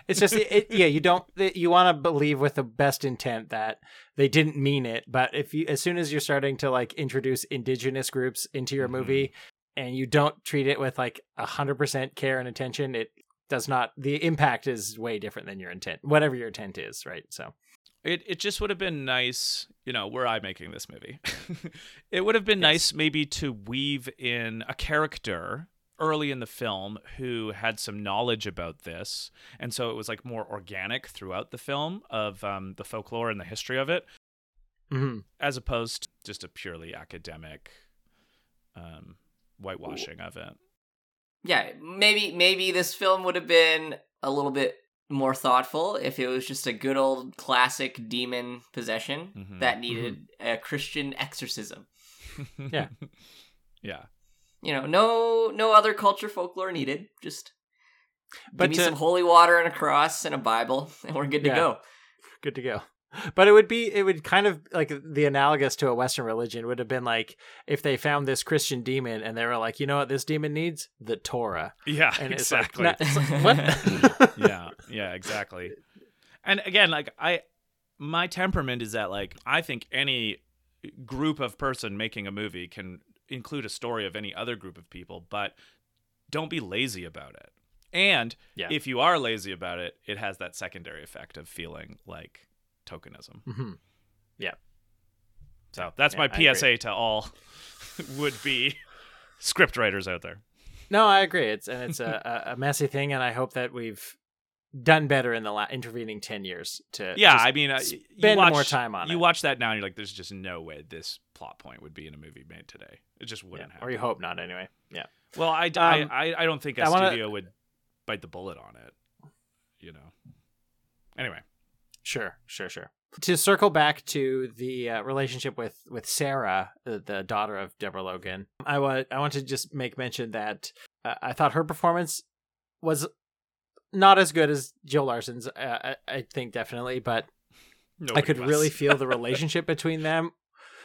It's just, it, it- yeah, you don't, you want to believe with the best intent that they didn't mean it. But if you, as soon as you're starting to like introduce indigenous groups into your Mhm. movie and you don't treat it with like a hundred percent care and attention, it does not, the impact is way different than your intent, whatever your intent is, right? So, It, it just would have been nice, you know, were I making this movie, it would have been nice maybe to weave in a character early in the film who had some knowledge about this. And so it was like more organic throughout the film of um, the folklore and the history of it. mhm. as opposed to just a purely academic um, whitewashing of it. Yeah, maybe maybe this film would have been a little bit more thoughtful if it was just a good old classic demon possession Mhm. that needed a Christian exorcism. Yeah. yeah. You know, no no other culture folklore needed. Just But give me to- some holy water and a cross and a Bible, and we're good to Yeah. go. good to go. But it would be, it would kind of like the analogous to a Western religion would have been like if they found this Christian demon and they were like, you know what this demon needs? The Torah. Yeah, And it's exactly. like, not- it's like, what? yeah, yeah, exactly. And again, like I my temperament is that like I think any group of person making a movie can include a story of any other group of people, but don't be lazy about it. And Yeah. if you are lazy about it, it has that secondary effect of feeling like tokenism. Mhm. Yeah. So that's Yeah, my. PSA to all would be script writers out there. No, I agree. It's and it's a, a- messy thing, and I hope that we've done better in the la- intervening 10 years to Yeah, I mean, uh, spend you watch, more time on you it. watch that now, and you're like, "There's just no way this plot point would be in a movie made today. It just wouldn't happen." or you hope not anyway. Yeah. Well, I, I, Um, I, I don't think a I wanna- studio would bite the bullet on it. You know. Anyway, Sure, sure, sure. To circle back to the uh, relationship with with Sarah, the, the daughter of Deborah Logan, I want I want to just make mention that uh, I thought her performance was not as good as Jill Larson's. Uh, I, I think definitely, but I could was. really feel the relationship between them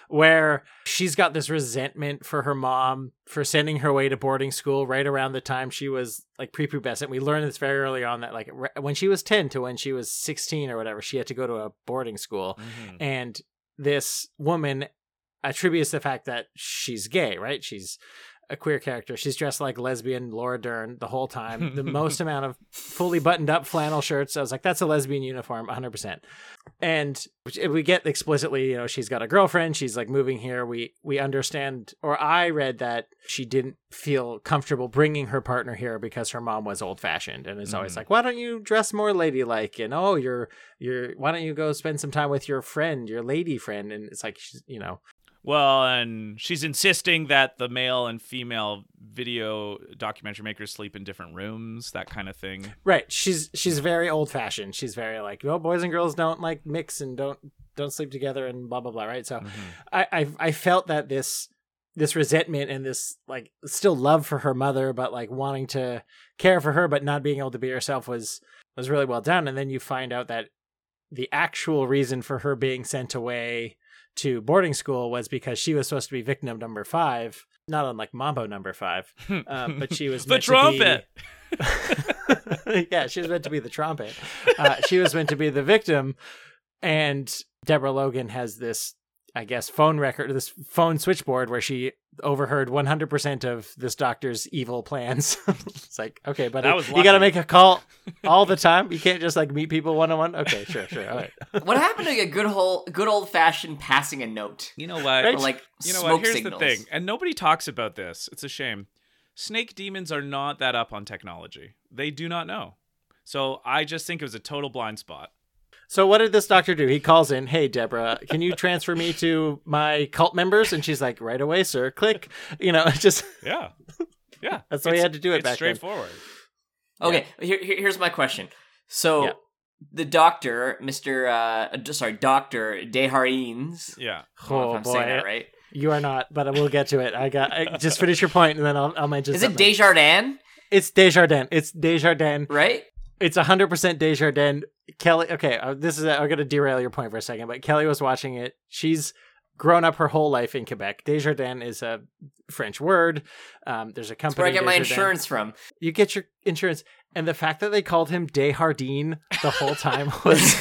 where she's got this resentment for her mom for sending her away to boarding school right around the time she was like prepubescent. We learned this very early on that like when she was 10 to when she was 16 or whatever, she had to go to a boarding school Mhm. and this woman attributes the fact that she's gay, right? She's a queer character. She's dressed like lesbian Laura Dern the whole time. The most amount of fully buttoned up flannel shirts. I was like, that's a lesbian uniform, 100%. And we get explicitly, you know, she's got a girlfriend. She's like moving here. We we understand, or I read that she didn't feel comfortable bringing her partner here because her mom was old fashioned, and it's always Mhm. like, why don't you dress more ladylike? And oh, you're you're why don't you go spend some time with your friend, your lady friend? And it's like, she's, you know, Well, and she's insisting that the male and female video documentary makers sleep in different rooms, that kind of thing. Right. She's she's very old fashioned. She's very like, well, boys and girls don't like mix and don't don't sleep together and blah blah blah. Right. So mm-hmm. I, I I felt that this this resentment and this like still love for her mother, but like wanting to care for her, but not being able to be herself was was really well done. And then you find out that the actual reason for her being sent away to boarding school was because she was supposed to be victim number five, not unlike Mambo number five, uh, but she was The trumpet! be- yeah, she was meant to be the trumpet. Uh, she was meant to be the victim, and Deborah Logan has this, I guess, phone record, this phone switchboard where she overheard 100% of this doctor's evil plans. it's like, okay, but you got to make a call all the time. You can't just like meet people one on one. Okay, sure, sure, all right. what happened to a good whole, good old fashioned passing a note? You know what? Or like you know smoke what? Here's signals. the thing, and nobody talks about this. It's a shame. Snake demons are not that up on technology. They do not know. So I just think it was a total blind spot. So what did this doctor do? He calls in, "Hey Deborah, can you transfer me to my cult members?" And she's like, "Right away, sir." Click. You know, just Yeah, yeah. That's the way you had to do it it's back then. straightforward. Okay, here, here- here's my question. So Yeah. the doctor, Mister, uh, sorry, Doctor Deharines. Yeah. Oh I'm saying boy, that right. you are not, but we'll get to it. I got I, just finish your point, and then I'll I'll mention. Is it something. Desjardins? It's Desjardins. It's Desjardins. Right. It's hundred percent Desjardins. Kelly. Okay, uh, this is. I'm gonna derail your point for a second, but Kelly was watching it. She's grown up her whole life in Quebec. Desjardins is a French word. Um, there's a That's company. where I get my insurance from. You get your insurance, and the fact that they called him Desjardins the whole time was.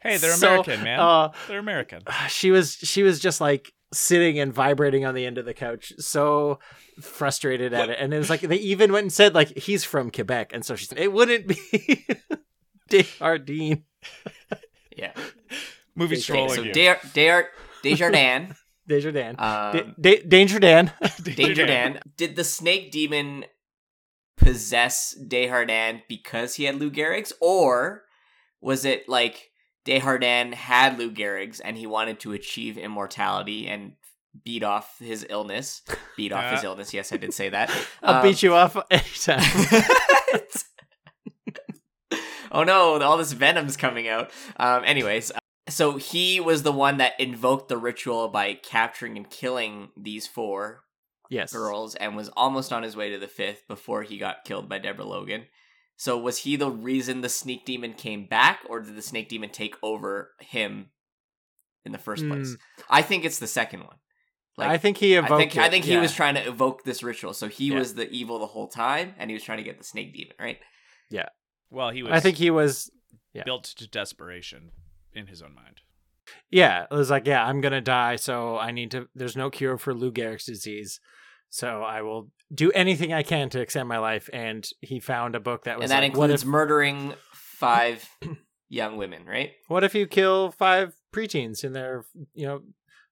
Hey, they're so, American, man. uh, they're American. she was she was just like sitting and vibrating on the end of the couch so frustrated at it and it was like they even went and said like he's from quebec and so she said it wouldn't be Desjardins. Yeah. movie Okay, Okay, trolling so you. Des- Des- Desjardins. Desjardins. Um, Da- Da- Danger Dan. Danger Dan. Did the snake demon possess Desjardins because he had Lou Gehrig's, or was it like Desjardins had Lou Gehrig's and he wanted to achieve immortality and beat off his illness? Beat off his Uh, illness. Yes, I did say that. I'll Um, beat you off anytime. oh no, all this venom's coming out. Um, anyways, uh, so he was the one that invoked the ritual by capturing and killing these four yes. girls and was almost on his way to the fifth before he got killed by Deborah Logan. So was he the reason the snake demon came back, or did the snake demon take over him in the first place? Hmm. I think it's the second one. I think he evoked I think, I it, think he was trying to evoke this ritual. So he Yeah. was the evil the whole time, and he was trying to get the snake demon, right? Yeah. Well, he was. I think he was yeah. built to desperation in his own mind. Yeah, it was like, yeah, I'm gonna die, so I need to. There's no cure for Lou Gehrig's disease, so I will do anything I can to extend my life. And he found a book that was And that like, includes what if, murdering five young women, right? what if you kill five preteens in their, you know,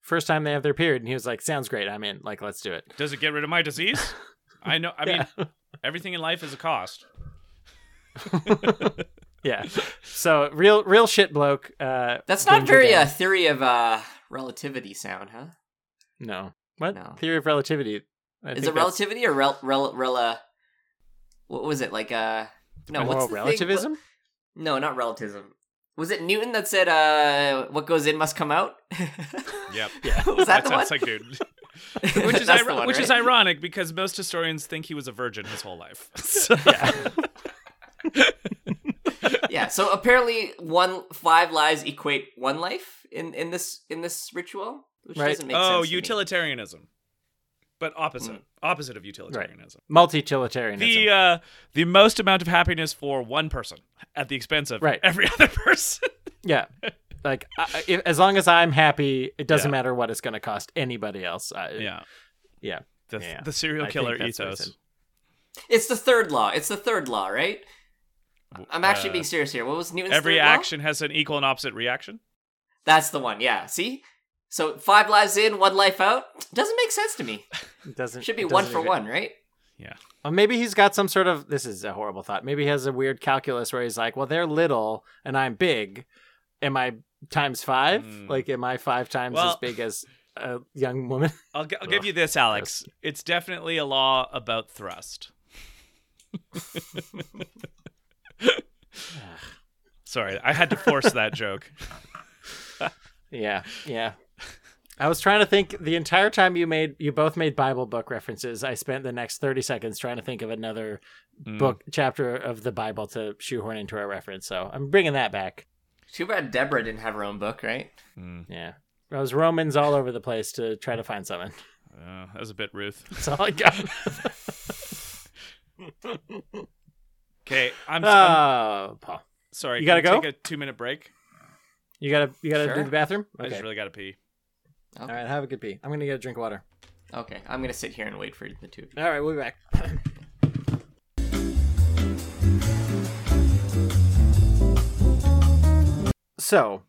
first time they have their period? And he was like, sounds great, I'm in. Like, let's do it. Does it get rid of my disease? I know. I mean, everything in life is a cost. yeah. So real real shit bloke. Uh, That's not very Dan. uh, theory of uh, relativity sound, huh? No. What No. theory of relativity? I Is think it that's- relativity or rel rel rela? What was it like? Uh, no, Oh, what's the thing- relativism? what- no, not relativism. Was it Newton that said, uh, "What goes in must come out"? Yep. Yeah. was that, the sounds one? like dude. which is That's ir- the one, which is ironic because most historians think he was a virgin his whole life. So- yeah. So apparently, one five lives equate one life in in this in this ritual, which Right. doesn't make oh, sense. to me. utilitarianism, but opposite, Mm. opposite of utilitarianism. Multi-utilitarianism. The uh, the most amount of happiness for one person at the expense of Right. every other person. yeah. Like I, if, as long as I'm happy, it doesn't Yeah. matter what it's going to cost anybody else. I, yeah, Yeah. the Yeah. the serial killer that's what I ethos. It's the third law. It's the third law, right? I'm actually Uh, being serious here. What was Newton's Every third law? action has an equal and opposite reaction. That's the one. Yeah. See. So five lives in, one life out. Doesn't make sense to me. It doesn't Should be one doesn't for even- one, right? Yeah. Well, maybe he's got some sort of. This is a horrible thought. Maybe he has a weird calculus where he's like, "Well, they're little and I'm big. Am I times five? Hmm. Like, am I five times as big as a young woman?" I'll, gi- I'll give you this, Alex. It's definitely a law about thrust. Sorry, I had to force that joke. Yeah, yeah. I was trying to think the entire time you made you both made Bible book references. I spent the next thirty seconds trying to think of another Mm. book chapter of the Bible to shoehorn into a reference. So I'm bringing that back. Too bad Deborah didn't have her own book, right? Mm. Yeah, I was Romans all over the place to try to find something. Uh, that was a bit Ruth. That's all I got. Okay, I'm, I'm Oh, Paul, sorry. you gotta can go? Take a two minute break. you gotta you gotta Sure. do the bathroom. I just really gotta pee. All right. Have a good pee. I'm gonna get a drink of water. Okay, I'm gonna sit here and wait for the two of you. All right, we'll be back. so,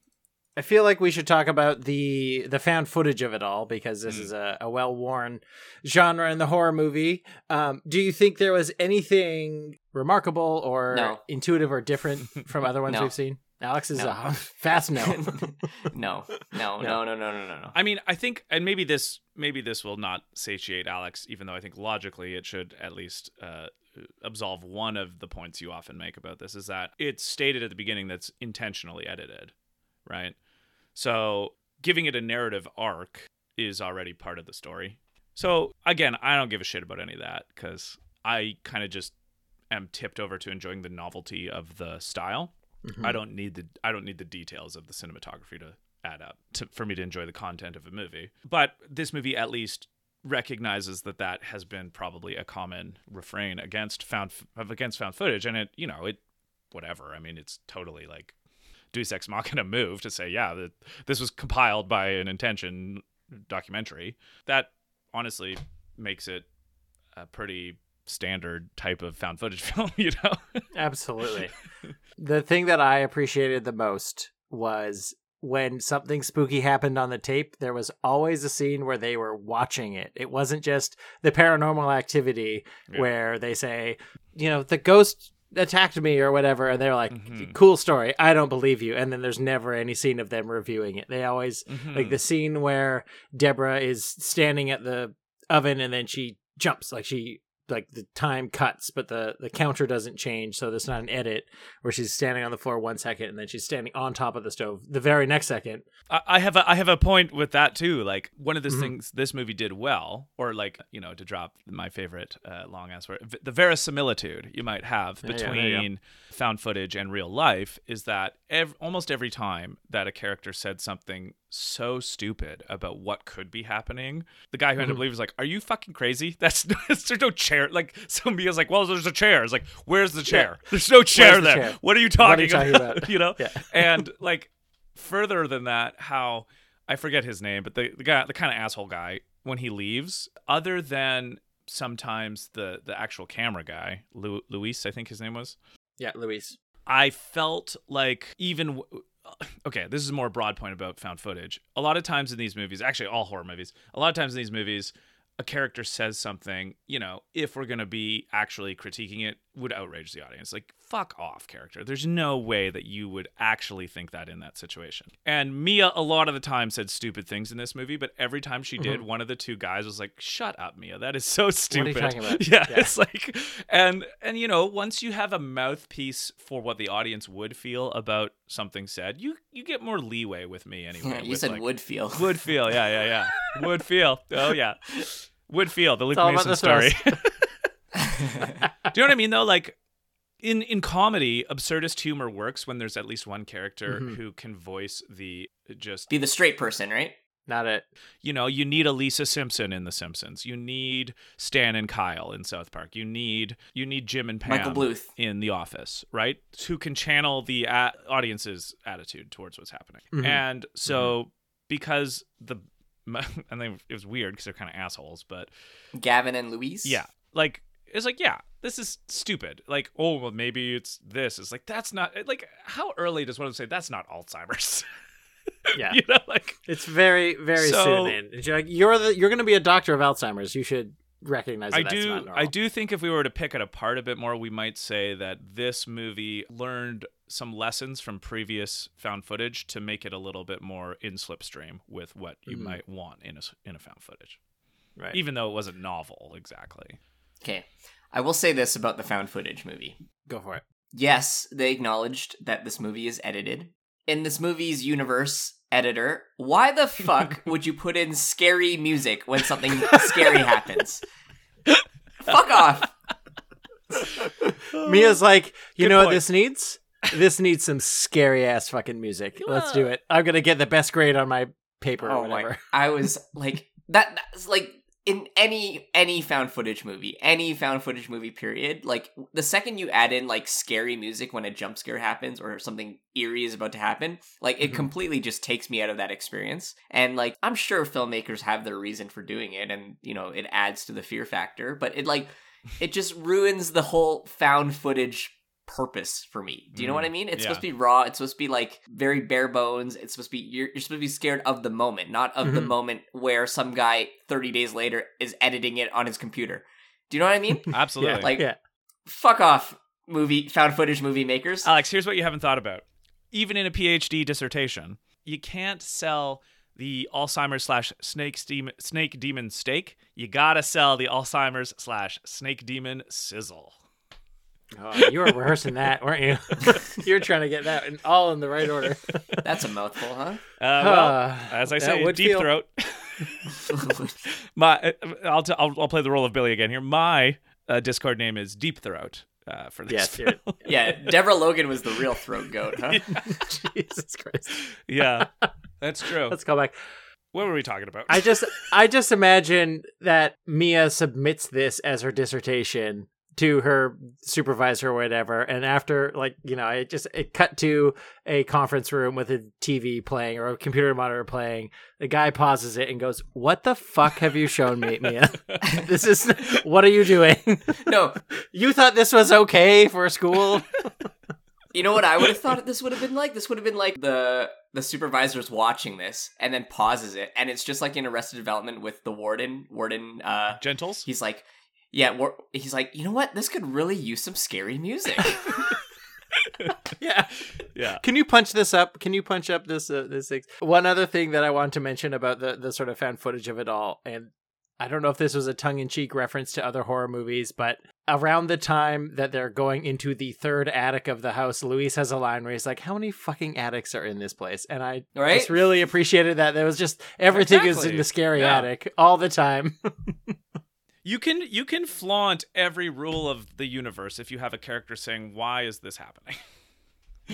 I feel like we should talk about the the found footage of it all because this is a, a well worn genre in the horror movie. Um, do you think there was anything remarkable or No. intuitive or different from other ones No. we've seen? Alex is No. a fast no. no, no, no, no, no, no, no, no. I mean, I think, and maybe this, maybe this will not satiate Alex, even though I think logically it should at least uh, absolve one of the points you often make about this is that it's stated at the beginning that's intentionally edited, right? So giving it a narrative arc is already part of the story. So again, I don't give a shit about any of that because I kind of just am tipped over to enjoying the novelty of the style. I mm-hmm. don't need the I don't need the details of the cinematography to add up to, for me to enjoy the content of a movie. But this movie at least recognizes that that has been probably a common refrain against found against found footage, and it you know it whatever. I mean, it's totally like Deus Ex Machina move to say, yeah, that this was compiled by an intention documentary. That honestly makes it a pretty standard type of found footage film, you know? Absolutely. the thing that I appreciated the most was when something spooky happened on the tape, there was always a scene where they were watching it. It wasn't just the paranormal activity Yeah. where they say, you know, the ghost attacked me or whatever and they're like Mhm. cool story i don't believe you and then there's never any scene of them reviewing it they always like Mhm. the scene where deborah is standing at the oven and then she jumps like she like the time cuts but the the counter doesn't change so there's not an edit where she's standing on the floor one second and then she's standing on top of the stove the very next second I I have a I have a point with that too. Like one of the Mhm. things this movie did well, or like you know, to drop my favorite uh, long ass word, the verisimilitude you might have Yeah, yeah, there you go. between found footage and real life is that ev- almost every time that a character said something so stupid about what could be happening, the guy who ended up Mhm. leaving was like, "Are you fucking crazy? That's there's no chair." Like somebody Mia's like, "Well, there's a chair." It's like, "Where's the chair? There's no chair the there. chair? What are you What are talking, you talking about? about?" you know?" Yeah. and like further than that, how I forget his name, but the, the guy, the kind of asshole guy, when he leaves, other than sometimes the the actual camera guy, Lu- Luis, I think his name was. yeah luis I felt like even w- okay, this is a more broad point about found footage. A lot of times in these movies, actually all horror movies, a lot of times in these movies, a character says something, you know, if we're going to be actually critiquing it, would outrage the audience. Like, fuck off, character. There's no way that you would actually think that in that situation. And Mia, a lot of the time, said stupid things in this movie, but every time she did, Mhm. one of the two guys was like, "Shut up, Mia. That is so stupid." talking about? Yeah, Yeah. it's like, and and you know, once you have a mouthpiece for what the audience would feel about something said, you you get more leeway with me anyway. you said like- would feel. Would feel, yeah, yeah, yeah. Would feel. Oh yeah. Would feel the Luke Mason story. Thrust. Do you know what I mean though? Like in in comedy, absurdist humor works when there's at least one character Mhm. who can voice the just Be the straight person, right? Not it. you know, you need a Lisa Simpson in The Simpsons. You need Stan and Kyle in South Park. You need you need Jim and Pam Michael Bluth. in The Office, right? Who can channel the a- audience's attitude towards what's happening. Mhm. And so because the and they, it was weird because they're kind of assholes, but Gavin and Luis. yeah, like it's like yeah, this is stupid. Like oh well, maybe it's this. It's like that's not like how early does one say that's not Alzheimer's? Yeah. you know, like It's very, very So- soon in. It's like, You're the you're going to be a doctor of Alzheimer's. You should recognize I that's do. I do think if we were to pick it apart a bit more, we might say that this movie learned some lessons from previous found footage to make it a little bit more in slipstream with what you Mhm. might want in a in a found footage. Right. Even though it wasn't novel exactly. Okay. I will say this about the found footage movie. Go for it. Yes, they acknowledged that this movie is edited. In this movie's universe editor, why the fuck would you put in scary music when something scary happens? Fuck off. Mia's like, you Good know what this needs? This needs some scary ass fucking music. Let's do it. I'm gonna get the best grade on my paper or Oh my! whatever. I was like that. That's like in any any found footage movie, any found footage movie. Period. Like the second you add in like scary music when a jump scare happens or something eerie is about to happen, like it Mhm. completely just takes me out of that experience. And like I'm sure filmmakers have their reason for doing it, and you know it adds to the fear factor. But it like it just ruins the whole found footage purpose for me. Do you know what I Mm, mean? It's yeah. supposed to be raw. It's supposed to be like very bare bones. It's supposed to be you're, you're supposed to be scared of the moment, not of the Mhm. moment where some guy 30 days later is editing it on his computer. Do you know what I mean? Absolutely. like yeah. fuck off movie found footage movie makers. Alex, here's what you haven't thought about. Even in a PhD dissertation, you can't sell the Alzheimer's slash snake demon, snake demon steak. You gotta sell the Alzheimer's slash snake demon sizzle. Oh, you were rehearsing that, weren't you? you were trying to get that in, all in the right order. That's a mouthful, huh? Uh, well, Uh, as I that say, deep feel- throat. My, uh, I'll, t- I'll I'll play the role of Billy again here. My uh, Discord name is Deep Throat uh, for this. Yes, yeah, Deborah Logan was the real throat goat, huh? Jesus Christ. yeah, that's true. Let's go back. What were we talking about? I just I just imagine that Mia submits this as her dissertation to her supervisor or whatever and after like you know it just it cut to a conference room with a TV playing or a computer monitor playing the guy pauses it and goes what the fuck have you shown me Mia this is what are you doing No, you thought this was okay for school You know what I would have thought this would have been like? This would have been like the the supervisor's watching this and then pauses it, and it's just like in Arrested Development with the warden. Warden, uh, Gentles. he's like, yeah, war- he's like, you know what? This could really use some scary music. yeah Yeah. Can you punch this up? Can you punch up this uh, this ex- one other thing that I want to mention about the the sort of found footage of it all and I don't know if this was a tongue in cheek reference to other horror movies, but around the time that they're going into the third attic of the house, Luis has a line where he's like, How many fucking attics are in this place? And I Right? just really appreciated that. There was just everything is in the scary Yeah. attic all the time. You can you can flaunt every rule of the universe if you have a character saying, "Why is this happening?"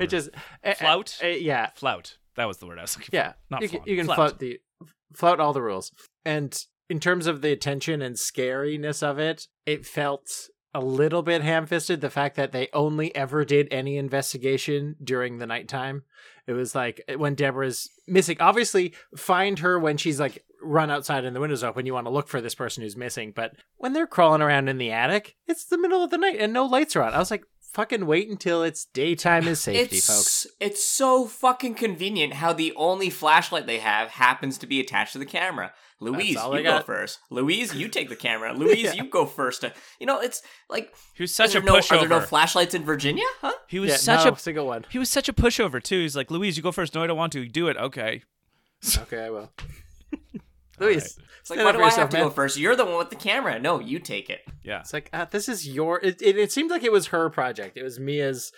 it just eh, Flout? eh, eh, yeah. Flout. That was the word I was looking for. Yeah, Not you can, you can Flout. flout the flout all the rules. And in terms of the attention and scariness of it, it felt a little bit ham-fisted. The fact that they only ever did any investigation during the nighttime. It was like when Deborah's missing. Obviously, find her when she's like run outside and the windows open. You want to look for this person who's missing. But when they're crawling around in the attic, it's the middle of the night and no lights are on. I was like, fucking wait until it's daytime is safety, it's folks. it's so fucking convenient how the only flashlight they have happens to be attached to the camera. Luis, you go first. Luis, you take the camera. Luis, Yeah. you go first. Uh, you know, it's like He was such a there no, Are there no flashlights in Virginia? Huh? He was Yeah, such no, a single one. he was such a pushover too. He's like, Luis, you go first. No, I don't want to. Do it. Okay. Okay, I will. Luis, It's like, why do for I have to man. go first? You're the one with the camera. No, you take it. Yeah. It's like ah, this is your. It, it, it seemed like it was her project. It was Mia's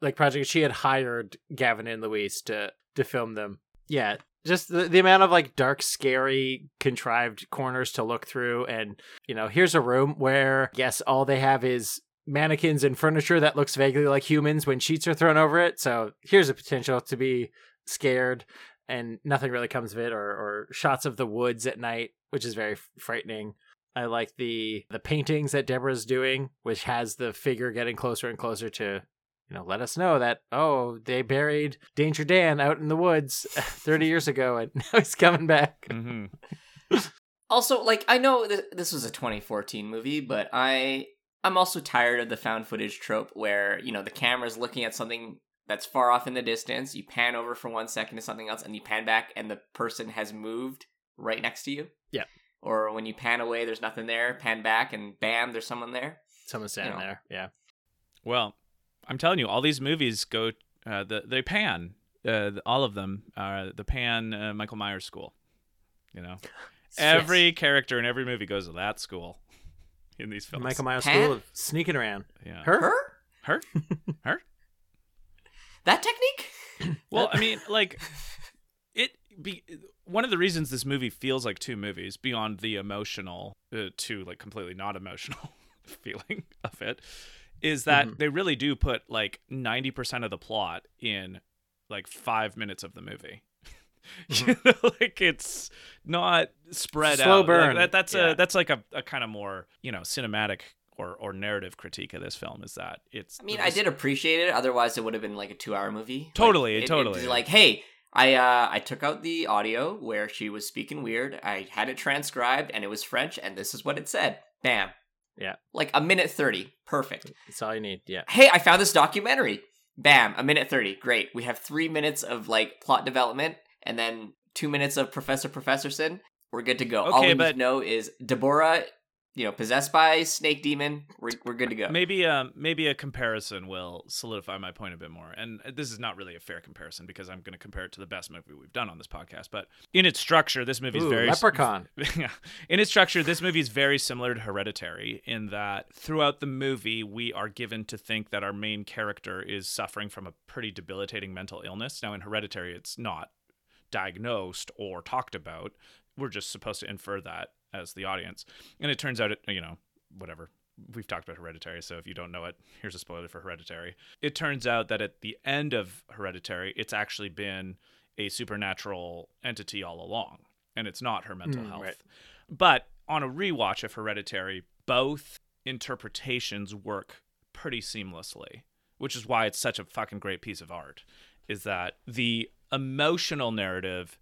like project. She had hired Gavin and Luis to to film them. Yeah, just the, the amount of like dark, scary, contrived corners to look through, and you know, here's a room where yes, all they have is mannequins and furniture that looks vaguely like humans when sheets are thrown over it. So here's a potential to be scared. And nothing really comes of it, or, or shots of the woods at night, which is very frightening. I like the the paintings that Deborah's doing, which has the figure getting closer and closer to, you know, let us know that oh they buried Danger Dan out in the woods thirty years ago, and now he's coming back. Mm-hmm. Also, like I know th- this was a 2014 movie, but I I'm also tired of the found footage trope where you know the camera's looking at something that's far off in the distance. You pan over for one second to something else, and you pan back, and the person has moved right next to you. Yeah. Or when you pan away, there's nothing there. Pan back, and bam, there's someone there. Someone's standing You know. there. Yeah. Well, I'm telling you, all these movies go. Uh, the, they pan. Uh, the- all of them are the pan uh, Michael Myers school. You know, every character in every movie goes to that school in these films. Michael Myers Pan? School of sneaking around. Yeah. Her? Her? Her? Her? That technique? Well, I mean, like it. Be one of the reasons this movie feels like two movies beyond the emotional uh, to like completely not emotional feeling of it is that Mhm. they really do put like 90% of the plot in like 5 minutes of the movie. you know, like it's not spread Slow out. Like, burn. that, that's Yeah. a that's like a, a kind of more, you know, cinematic or, or narrative critique of this film is that it's I mean, I did appreciate it. Otherwise, it would have been like a two-hour movie. Totally, it- it- totally. like, hey, I uh, I took out the audio where she was speaking weird. I had it transcribed, and it was French, and this is what it said. Bam. Yeah. Like a minute thirty. Perfect. That's all you need. Yeah. Hey, I found this documentary. Bam. A minute thirty. Great. We have three minutes of like plot development, and then two minutes of Professor Professorson. We're good to go. All Okay, we need but- to know is Deborah, you know, possessed by Snake Demon. We're we're good to go. Maybe um maybe a comparison will solidify my point a bit more. And this is not really a fair comparison because I'm going to compare it to the best movie we've done on this podcast. But in its structure, this movie is very Leprechaun. In its structure, this movie is very similar to Hereditary in that throughout the movie, we are given to think that our main character is suffering from a pretty debilitating mental illness. Now, in Hereditary, it's not diagnosed or talked about. We're just supposed to infer that as the audience. And it turns out, it, you know, whatever. We've talked about Hereditary, so if you don't know it, here's a spoiler for Hereditary. It turns out that at the end of Hereditary, it's actually been a supernatural entity all along, and it's not her mental Mm, health. right. But on a rewatch of Hereditary, both interpretations work pretty seamlessly, which is why it's such a fucking great piece of art. Is that the emotional narrative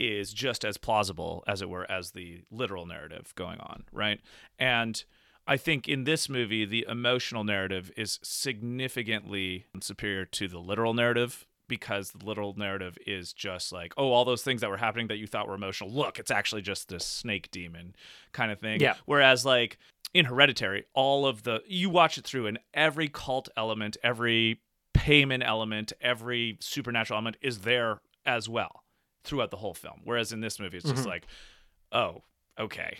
is just as plausible, as it were, as the literal narrative going on, right? And I think in this movie, the emotional narrative is significantly superior to the literal narrative because the literal narrative is just like, oh, all those things that were happening that you thought were emotional. Look, it's actually just this snake demon kind of thing. Yeah. Whereas, like, in Hereditary, all of the, you watch it through, and every cult element, every payment element, every supernatural element is there as well throughout the whole film. Whereas in this movie, it's just Mhm. like, oh, okay.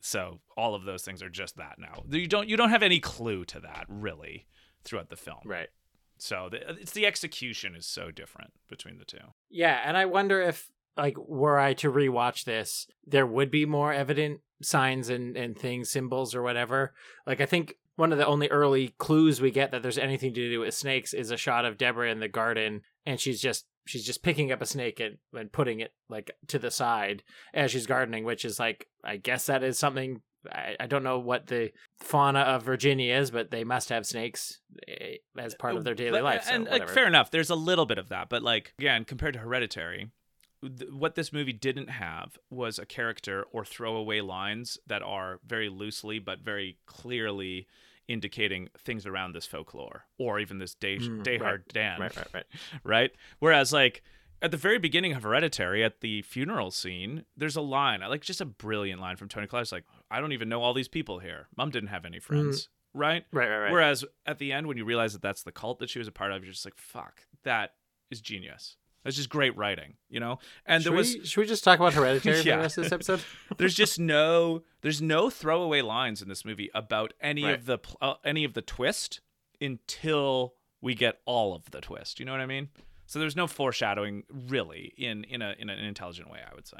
So all of those things are just that now. You don't you don't have any clue to that really throughout the film. Right. So the, it's the execution is so different between the two. Yeah, and I wonder if like were I to rewatch this, there would be more evident signs and and things, symbols or whatever. Like I think one of the only early clues we get that there's anything to do with snakes is a shot of Deborah in the garden and she's just she's just picking up a snake and, and putting it like to the side as she's gardening, which is like I guess that is something I, I don't know what the fauna of Virginia is, but they must have snakes eh, as part of their daily life. So and like fair enough, there's a little bit of that, but like again, compared to Hereditary, th- what this movie didn't have was a character or throwaway lines that are very loosely but very clearly indicating things around this folklore or even this day Mm, Dayhard right. Dan. Right, right, right. right? Whereas like at the very beginning of Hereditary, at the funeral scene, there's a line, like just a brilliant line from Toni Collette. Like, I don't even know all these people here. Mom didn't have any friends, right? Right, right, right. Whereas at the end, when you realize that that's the cult that she was a part of, you're just like, fuck, that is genius. That's just great writing, you know. And should there was we, should we just talk about Hereditary for Yeah. the rest of this episode? there's just no there's no throwaway lines in this movie about any Right. of the pl- uh, any of the twist until we get all of the twist. You know what I mean? So there's no foreshadowing really in in a in an intelligent way, I would say.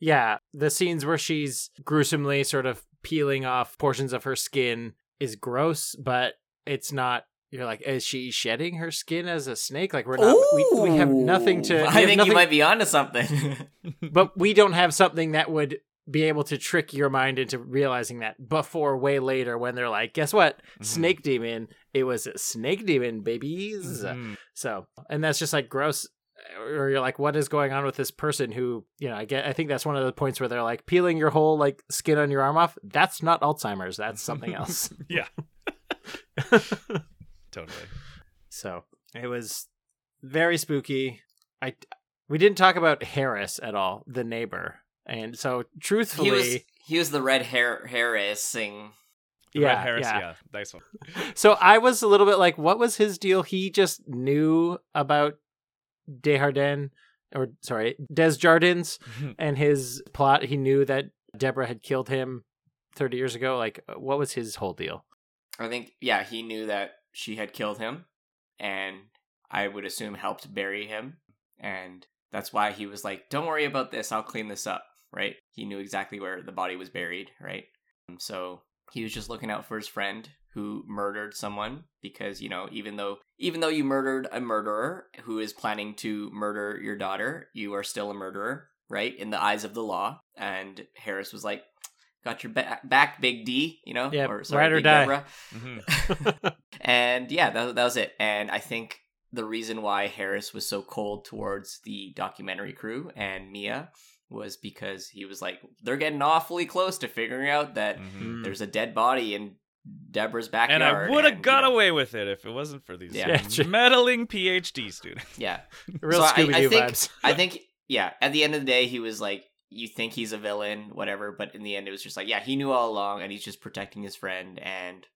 Yeah, the scenes where she's gruesomely sort of peeling off portions of her skin is gross, but it's not. You're like, is she shedding her skin as a snake? Like we're not. We, we have nothing to. I think nothing- you might be onto something. but we don't have something that would be able to trick your mind into realizing that before way later when they're like, guess what? Snake demon. It was a snake demon, babies. Mhm. So, and that's just like gross. Or you're like, what is going on with this person who, you know, I get, I think that's one of the points where they're like peeling your whole like skin on your arm off. That's not Alzheimer's. That's something else. yeah. totally. So it was very spooky. I we didn't talk about Harris at all, the neighbor, and so truthfully, he was he was the red hair Harrising. yeah, Red Harris, yeah. yeah, nice one. So I was a little bit like, what was his deal? He just knew about Desjardins, or sorry, Desjardins, and his plot. He knew that Deborah had killed him thirty years ago. Like, what was his whole deal? I think yeah, he knew that she had killed him, and I would assume helped bury him, and that's why he was like, "Don't worry about this. I'll clean this up." Right? He knew exactly where the body was buried. Right? Um, So he was just looking out for his friend who murdered someone because you know even though even though you murdered a murderer who is planning to murder your daughter you are still a murderer right in the eyes of the law and harris was like got your ba- back big d you know Yeah, or sorry, ride or Big die. Deborah. Mhm. and yeah that, that was it and i think the reason why harris was so cold towards the documentary crew and mia was because he was like they're getting awfully close to figuring out that Mhm. there's a dead body in deborah's backyard. And I would have you got know, away with it if it wasn't for these Yeah. Yeah, meddling PhD students. yeah Real So I- Scooby I Doo think- vibes. I think, yeah, at the end of the day, he was like, you think he's a villain, whatever, but in the end, it was just like, yeah, he knew all along and he's just protecting his friend, and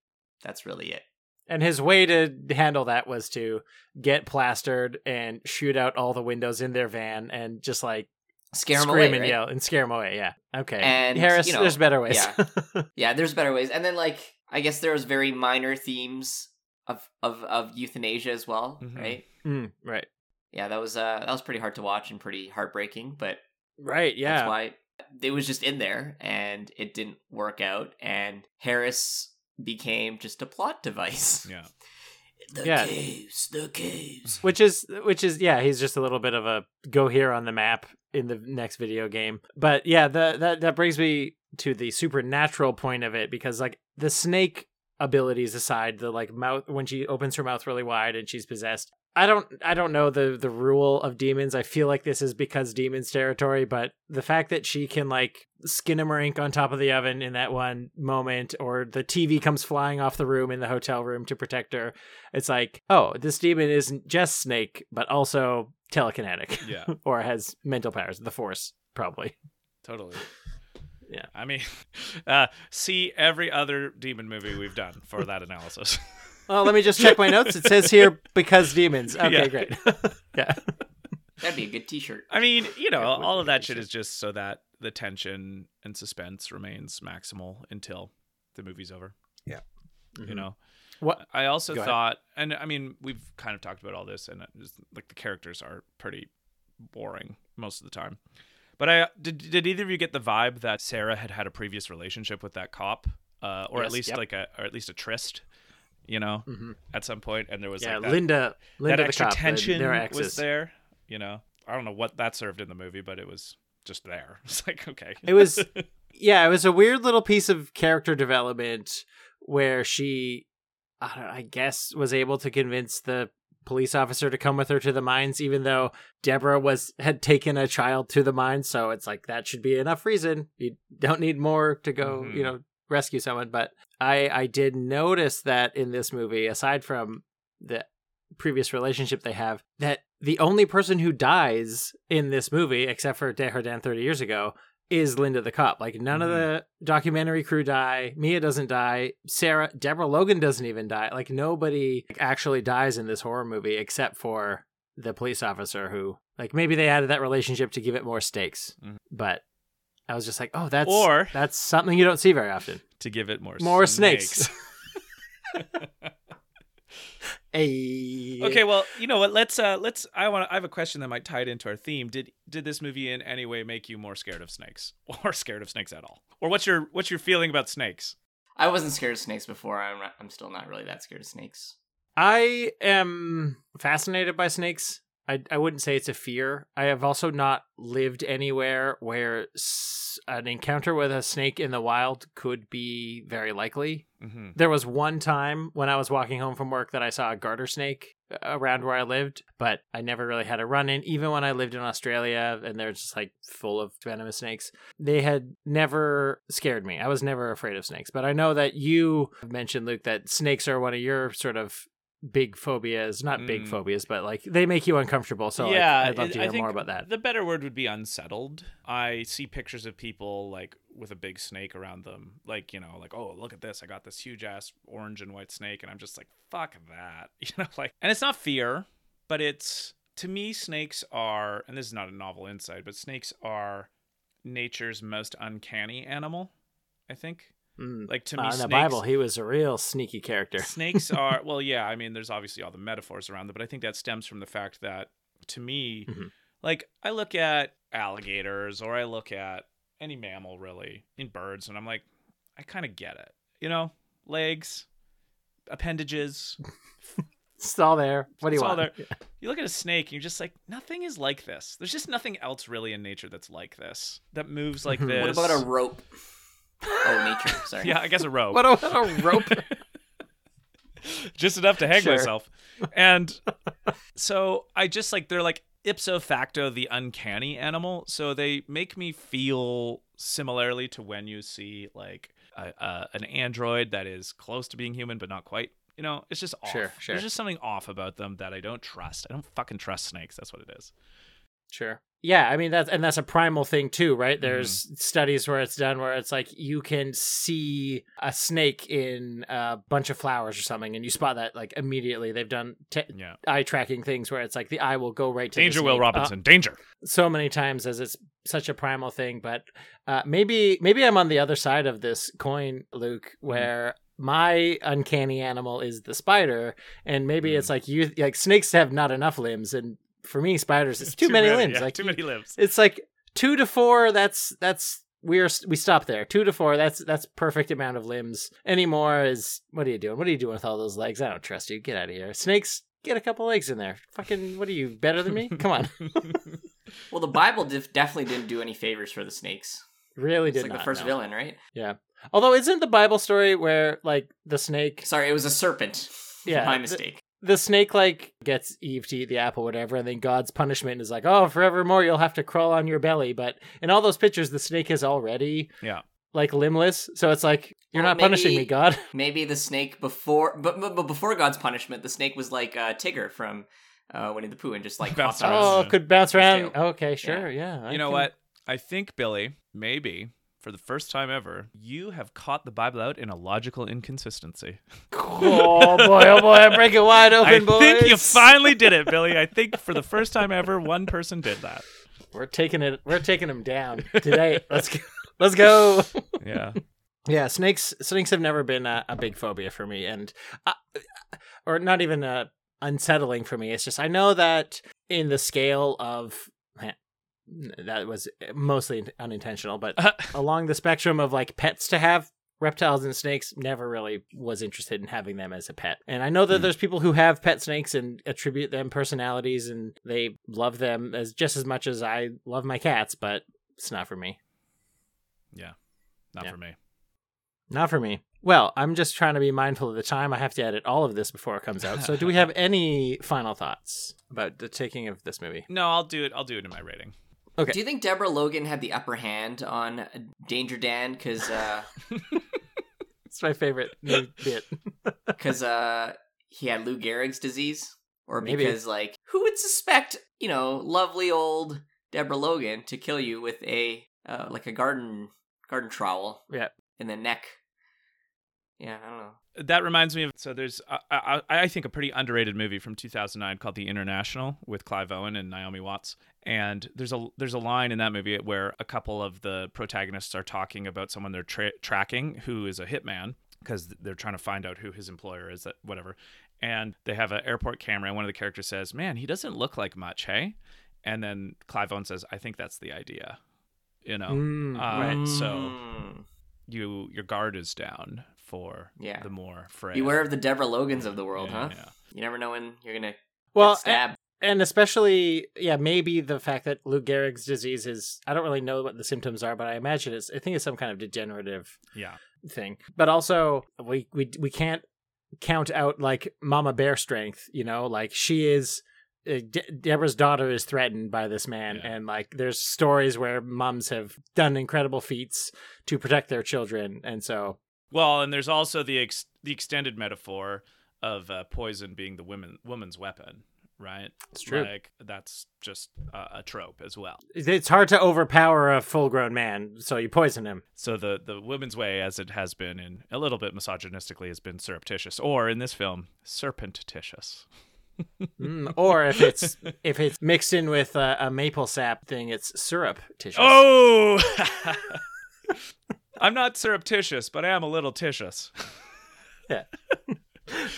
that's really it. And his way to handle that was to get plastered and shoot out all the windows in their van and just like Scare him scream away. and right? yell and scare him away. Yeah. Okay. And, Harris, you know, there's better ways. yeah. Yeah, there's better ways. And then, like, I guess there was very minor themes of, of, of euthanasia as well, Mhm. right? Mm, right. Yeah, that was uh that was pretty hard to watch and pretty heartbreaking, but Right. Yeah. That's why it was just in there and it didn't work out. And Harris became just a plot device. Yeah. The Yeah. caves, the caves. which is which is yeah he's just a little bit of a go here on the map in the next video game but yeah the, that that brings me to the supernatural point of it because like the snake abilities aside the like mouth when she opens her mouth really wide and she's possessed i don't i don't know the the rule of demons i feel like this is because demons territory but the fact that she can like skinamarink on top of the oven in that one moment or the tv comes flying off the room in the hotel room to protect her it's like, oh, this demon isn't just snake, but also telekinetic. Yeah. or has mental powers, the force, probably. Totally. Yeah. I mean, uh, see every other demon movie we've done for that analysis. Oh, let me just check my notes. It says here because demons. Okay, Yeah. great. yeah. That'd be a good t shirt. I mean, you know, Yeah, it would all of that pretty shit is just so that the tension and suspense remains maximal until the movie's over. Yeah. You know, What? I also Go ahead. thought, and I mean, we've kind of talked about all this, and it just, like the characters are pretty boring most of the time. But I did. Did either of you get the vibe that Sarah had had a previous relationship with that cop, uh, or at least yep. like a, or at least a tryst, you know, Mhm. at some point, and there was Yeah, like that, Linda, Linda that the extra cop, the- tension their was there. You know, I don't know what that served in the movie, but it was just there. It's like okay, It was, yeah, it was a weird little piece of character development where she, I, don't, I guess, was able to convince the police officer to come with her to the mines, even though Deborah was had taken a child to the mines. So it's like that should be enough reason. You don't need more to go, Mhm. you know, rescue someone. But I, I did notice that in this movie, aside from the previous relationship they have, that the only person who dies in this movie, except for Desjardins 30 years ago, is Linda the cop. Like none of mm-hmm. the documentary crew die. Mia doesn't die. Sarah, Deborah Logan doesn't even die. Like nobody actually dies in this horror movie except for the police officer who, like, maybe they added that relationship to give it more stakes. Mm-hmm. But I was just like, oh, that's Or- that's something you don't see very often. to give it more More snakes. Hey. Okay, well, you know what? Let's uh let's I want I have a question that might tie it into our theme. Did did this movie in any way make you more scared of snakes or scared of snakes at all? Or what's your what's your feeling about snakes? I wasn't scared of snakes before. I'm not, I'm still not really that scared of snakes. I am fascinated by snakes. I, I wouldn't say it's a fear. I have also not lived anywhere where s- an encounter with a snake in the wild could be very likely. Mm-hmm. There was one time when I was walking home from work that I saw a garter snake uh, around where I lived, but I never really had a run in. Even when I lived in Australia and they're just like full of venomous snakes, they had never scared me. I was never afraid of snakes. But I know that you mentioned, Luke, that snakes are one of your sort of big phobias not big Mm. phobias but like they make you uncomfortable so like, yeah, i'd love to I hear think more about that The better word would be unsettled. I see pictures of people like with a big snake around them, like you know, like oh look at this, I got this huge ass orange and white snake, and I'm just like fuck that, you know, like, and it's not fear, but it's to me snakes are, and this is not a novel insight, but snakes are nature's most uncanny animal. I think. Mm. Like to Uh, me, in the bible he was a real sneaky character snakes are well yeah i mean there's obviously all the metaphors around them but i think that stems from the fact that to me Mhm. like i look at alligators or i look at any mammal really in birds and i'm like i kind of get it you know legs appendages it's all there what do you it's all want there. you look at a snake and you're just like nothing is like this there's just nothing else really in nature that's like this that moves like Mhm. this What about a rope? Oh, nature. Sorry. yeah i guess a rope what about a rope just enough to hang Sure. myself. And so I just like they're like ipso facto the uncanny animal. So they make me feel similarly to when you see like a, a, an android that is close to being human but not quite. You know, it's just off. Sure, sure. There's just something off about them that I don't trust. I don't fucking trust snakes. That's what it is. Sure. Yeah, I mean that's and that's a primal thing too, right? Mm-hmm. There's studies where it's done where it's like you can see a snake in a bunch of flowers or something, and you spot that like immediately. They've done te- Yeah. eye tracking things where it's like the eye will go right to the Danger, Will uh, Robinson. Danger. so many times as it's such a primal thing. But uh, maybe maybe I'm on the other side of this coin, Luke, Mm-hmm. where my uncanny animal is the spider, and maybe Mm. it's like you like snakes have not enough limbs, and for me, spiders it's too, many, limbs. yeah, like too many limbs. it's like two to four. That's that's we're we stop there. Two to four. That's that's perfect amount of limbs. Any more is what are you doing? What are you doing with all those legs? I don't trust you. Get out of here. Snakes, get a couple legs in there. Fucking, what are you better than me? Come on. Well, the Bible def- definitely didn't do any favors for the snakes. really It's did It's like not the first know. villain, right? Yeah. Although isn't the Bible story where like the snake Sorry, it was a serpent. Yeah, my mistake. The snake like gets Eve to eat the apple, whatever, and then God's punishment is like, oh, forevermore you'll have to crawl on your belly. But in all those pictures, the snake is already Yeah. like limbless, so it's like you're Well, not punishing me, God. Maybe the snake before, but, but but before God's punishment, the snake was like uh, Tigger from uh, Winnie the Pooh and just like Bounced hopped on around. Oh, could bounce around. Okay, sure, yeah. I You know can- what? I think, Billy, maybe for the first time ever, you have caught the Bible out in a logical inconsistency. Oh boy, oh boy, I break it wide open, boy. I boys. think you finally did it, Billy. I think for the first time ever, one person did that. We're taking it. We're taking them down today. Let's go. Let's go. Yeah. Yeah, snakes. Snakes have never been a, a big phobia for me, and uh, or not even uh unsettling for me. It's just I know that in the scale of man, that was eh, mostly unintentional, but uh-huh. along the spectrum of like pets to have. Reptiles and snakes never really was interested in having them as a pet. And I know that hmm. there's people who have pet snakes and attribute them personalities and they love them as just as much as I love my cats, but it's not for me. Yeah. Not Yeah. for me. Not for me. Well, I'm just trying to be mindful of the time. I have to edit all of this before it comes out. So, do we have any final thoughts about the taking of this movie? No, I'll do it. I'll do it in my rating. Okay. Do you think Deborah Logan had the upper hand on Danger Dan? Because uh, It's my favorite new bit. because uh, he had Lou Gehrig's disease, or Maybe. because like who would would suspect, you know, lovely old Deborah Logan to kill you with a uh, like a garden garden trowel Yeah. in the neck. Yeah, I don't know. That reminds me of so there's uh, I, I think a pretty underrated movie from 2009 called The International with Clive Owen and Naomi Watts. And there's a there's a line in that movie where a couple of the protagonists are talking about someone they're tra- tracking who is a hitman because they're trying to find out who his employer is that whatever. And they have an airport camera and one of the characters says, "Man, he doesn't look like much, hey?" And then Clive Owen says, "I think that's the idea." You know. Mm, uh, right. So you your guard is down for Yeah. the more frail. Beware of the Deborah Logans of the world, Yeah, huh? yeah. You never know when you're gonna Well, get stabbed. and especially yeah maybe the fact that lou gehrig's disease is i don't really know what the symptoms are but i imagine it's i think it's some kind of degenerative Yeah. thing but also we we, we can't count out like mama bear strength you know like she is uh, De- Deborah's daughter is threatened by this man, Yeah. and like there's stories where moms have done incredible feats to protect their children, and so Well, and there's also the ex- the extended metaphor of uh, poison being the women woman's weapon, right? It's true. Like that's just uh, a trope as well. it's hard to overpower a full-grown man, so you poison him. So the the woman's way, as it has been in a little bit misogynistically, has been surreptitious, or in this film, serpentitious. Mm, or if it's if it's mixed in with a, a maple sap thing, it's syrup tissue. Oh, I'm not surreptitious, but I am a little titious. yeah.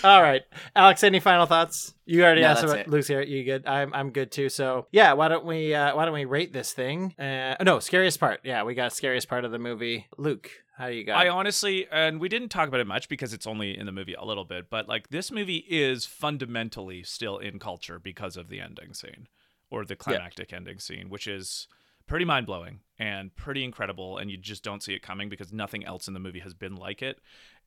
All right, Alex. Any final thoughts? You already No, asked about it. Luke's here. You good? I'm I'm good too. So yeah, why don't we uh, why don't we rate this thing? Uh, no, scariest part. Yeah, we got scariest part of the movie. Luke, how do you got? I it? honestly, and we didn't talk about it much because it's only in the movie a little bit, but like this movie is fundamentally still in culture because of the ending scene or the climactic ending scene, which is pretty mind blowing and pretty incredible. And you just don't see it coming because nothing else in the movie has been like it.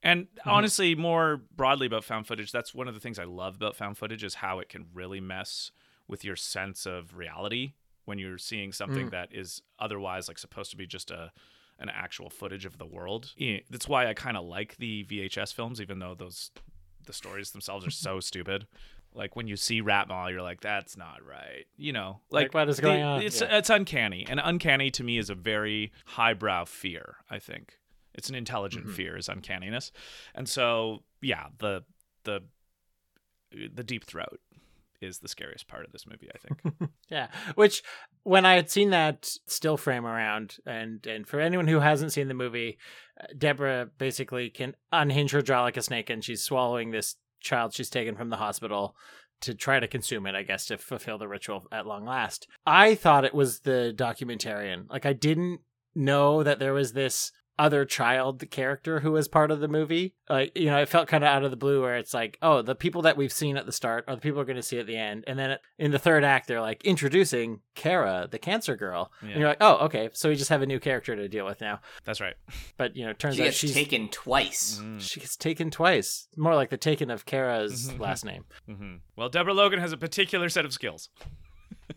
And honestly, more broadly about found footage, that's one of the things I love about found footage is how it can really mess with your sense of reality when you're seeing something Mm. that is otherwise like supposed to be just a an actual footage of the world. That's why I kind of like the VHS films, even though those the stories themselves are so stupid. Like when you see Raatma, you're like, "That's not right," you know. Like, Like, what is the- going on? It's Yeah. it's uncanny, and uncanny to me is a very highbrow fear. I think it's an intelligent Mm-hmm. fear, is uncanniness, and so yeah, the the the deep throat is the scariest part of this movie. I think. Yeah, which when I had seen that still frame around, and and for anyone who hasn't seen the movie, uh, Deborah basically can unhinge her jaw like a snake, and she's swallowing this child she's taken from the hospital to try to consume it, I guess, to fulfill the ritual at long last. I thought it was the documentarian. Like I didn't know that there was this other child character who was part of the movie. Like, you know, it felt kind of out of the blue where it's like, oh, the people that we've seen at the start are the people we're going to see at the end. And then in the third act, they're like introducing Kara, the cancer girl. Yeah. And you're like, oh, okay. So we just have a new character to deal with now. That's right. But, you know, it turns She out gets she's taken twice. Mm. she gets taken twice. More like the taken of Kara's Mhm. last name. hmm Well, Deborah Logan has a particular set of skills.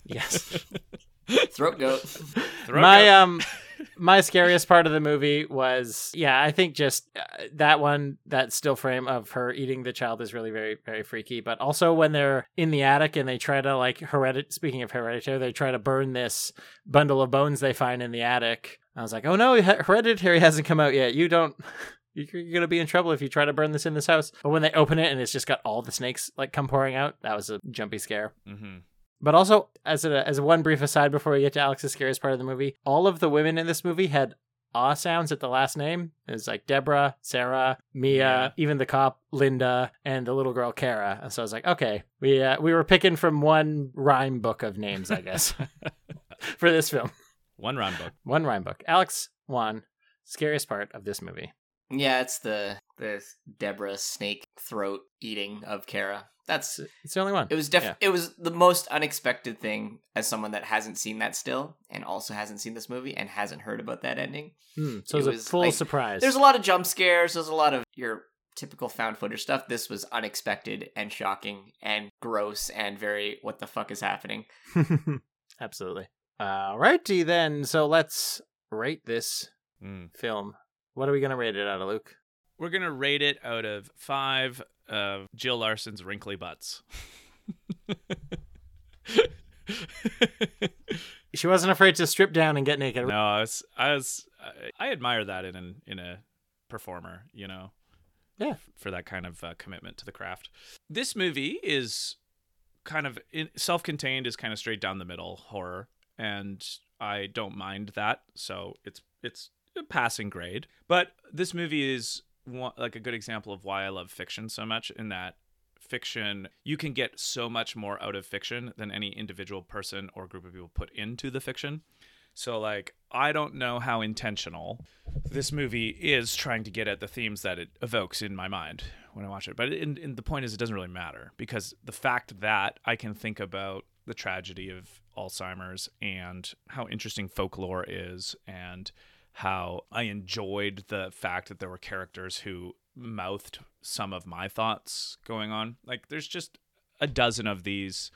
Yes. Throat goat. Throat my goat. um my scariest part of the movie was yeah i think just uh, that one that still frame of her eating the child is really very very freaky. But also when they're in the attic and they try to like heredit speaking of hereditary they try to burn this bundle of bones they find in the attic. I was like oh no hereditary hasn't come out yet. You don't you're gonna be in trouble if you try to burn this in this house. But when they open it and it's just got all the snakes like come pouring out that was a jumpy scare. Hmm but also, as a as one brief aside before we get to Alex's scariest part of the movie, all of the women in this movie had ah sounds at the last name. It was like Deborah, Sarah, Mia, Yeah. even the cop Linda, and the little girl Kara. And so I was like, okay, we uh, we were picking from one rhyme book of names, I guess, for this film. One rhyme book. One rhyme book. Alex, one scariest part of this movie. Yeah, it's the the Deborah snake throat eating of Kara. That's It's the only one. it was def Yeah. it was the most unexpected thing as someone that hasn't seen that still and also hasn't seen this movie and hasn't heard about that ending. Hmm, so It it was a was, full like, surprise. There's a lot of jump scares, there's a lot of your typical found footage stuff. This was unexpected and shocking and gross and very what the fuck is happening. Absolutely. Alrighty then. So let's rate this Mm. film. What are we gonna rate it out of, Luke? We're gonna rate it out of five of Jill Larson's wrinkly butts. she wasn't afraid to strip down and get naked. No, I was, I was, I, I admire that in an, in a performer. You know, Yeah. for that kind of uh, commitment to the craft. This movie is kind of in, self-contained, is kind of straight down the middle horror, and I don't mind that. So it's it's a passing grade. But this movie is one, like a good example of why I love fiction so much. In that fiction, you can get so much more out of fiction than any individual person or group of people put into the fiction. So, like, I don't know how intentional this movie is trying to get at the themes that it evokes in my mind when I watch it. But in, in the point is, it doesn't really matter because the fact that I can think about the tragedy of Alzheimer's and how interesting folklore is and how I enjoyed the fact that there were characters who mouthed some of my thoughts going on. Like, there's just a dozen of these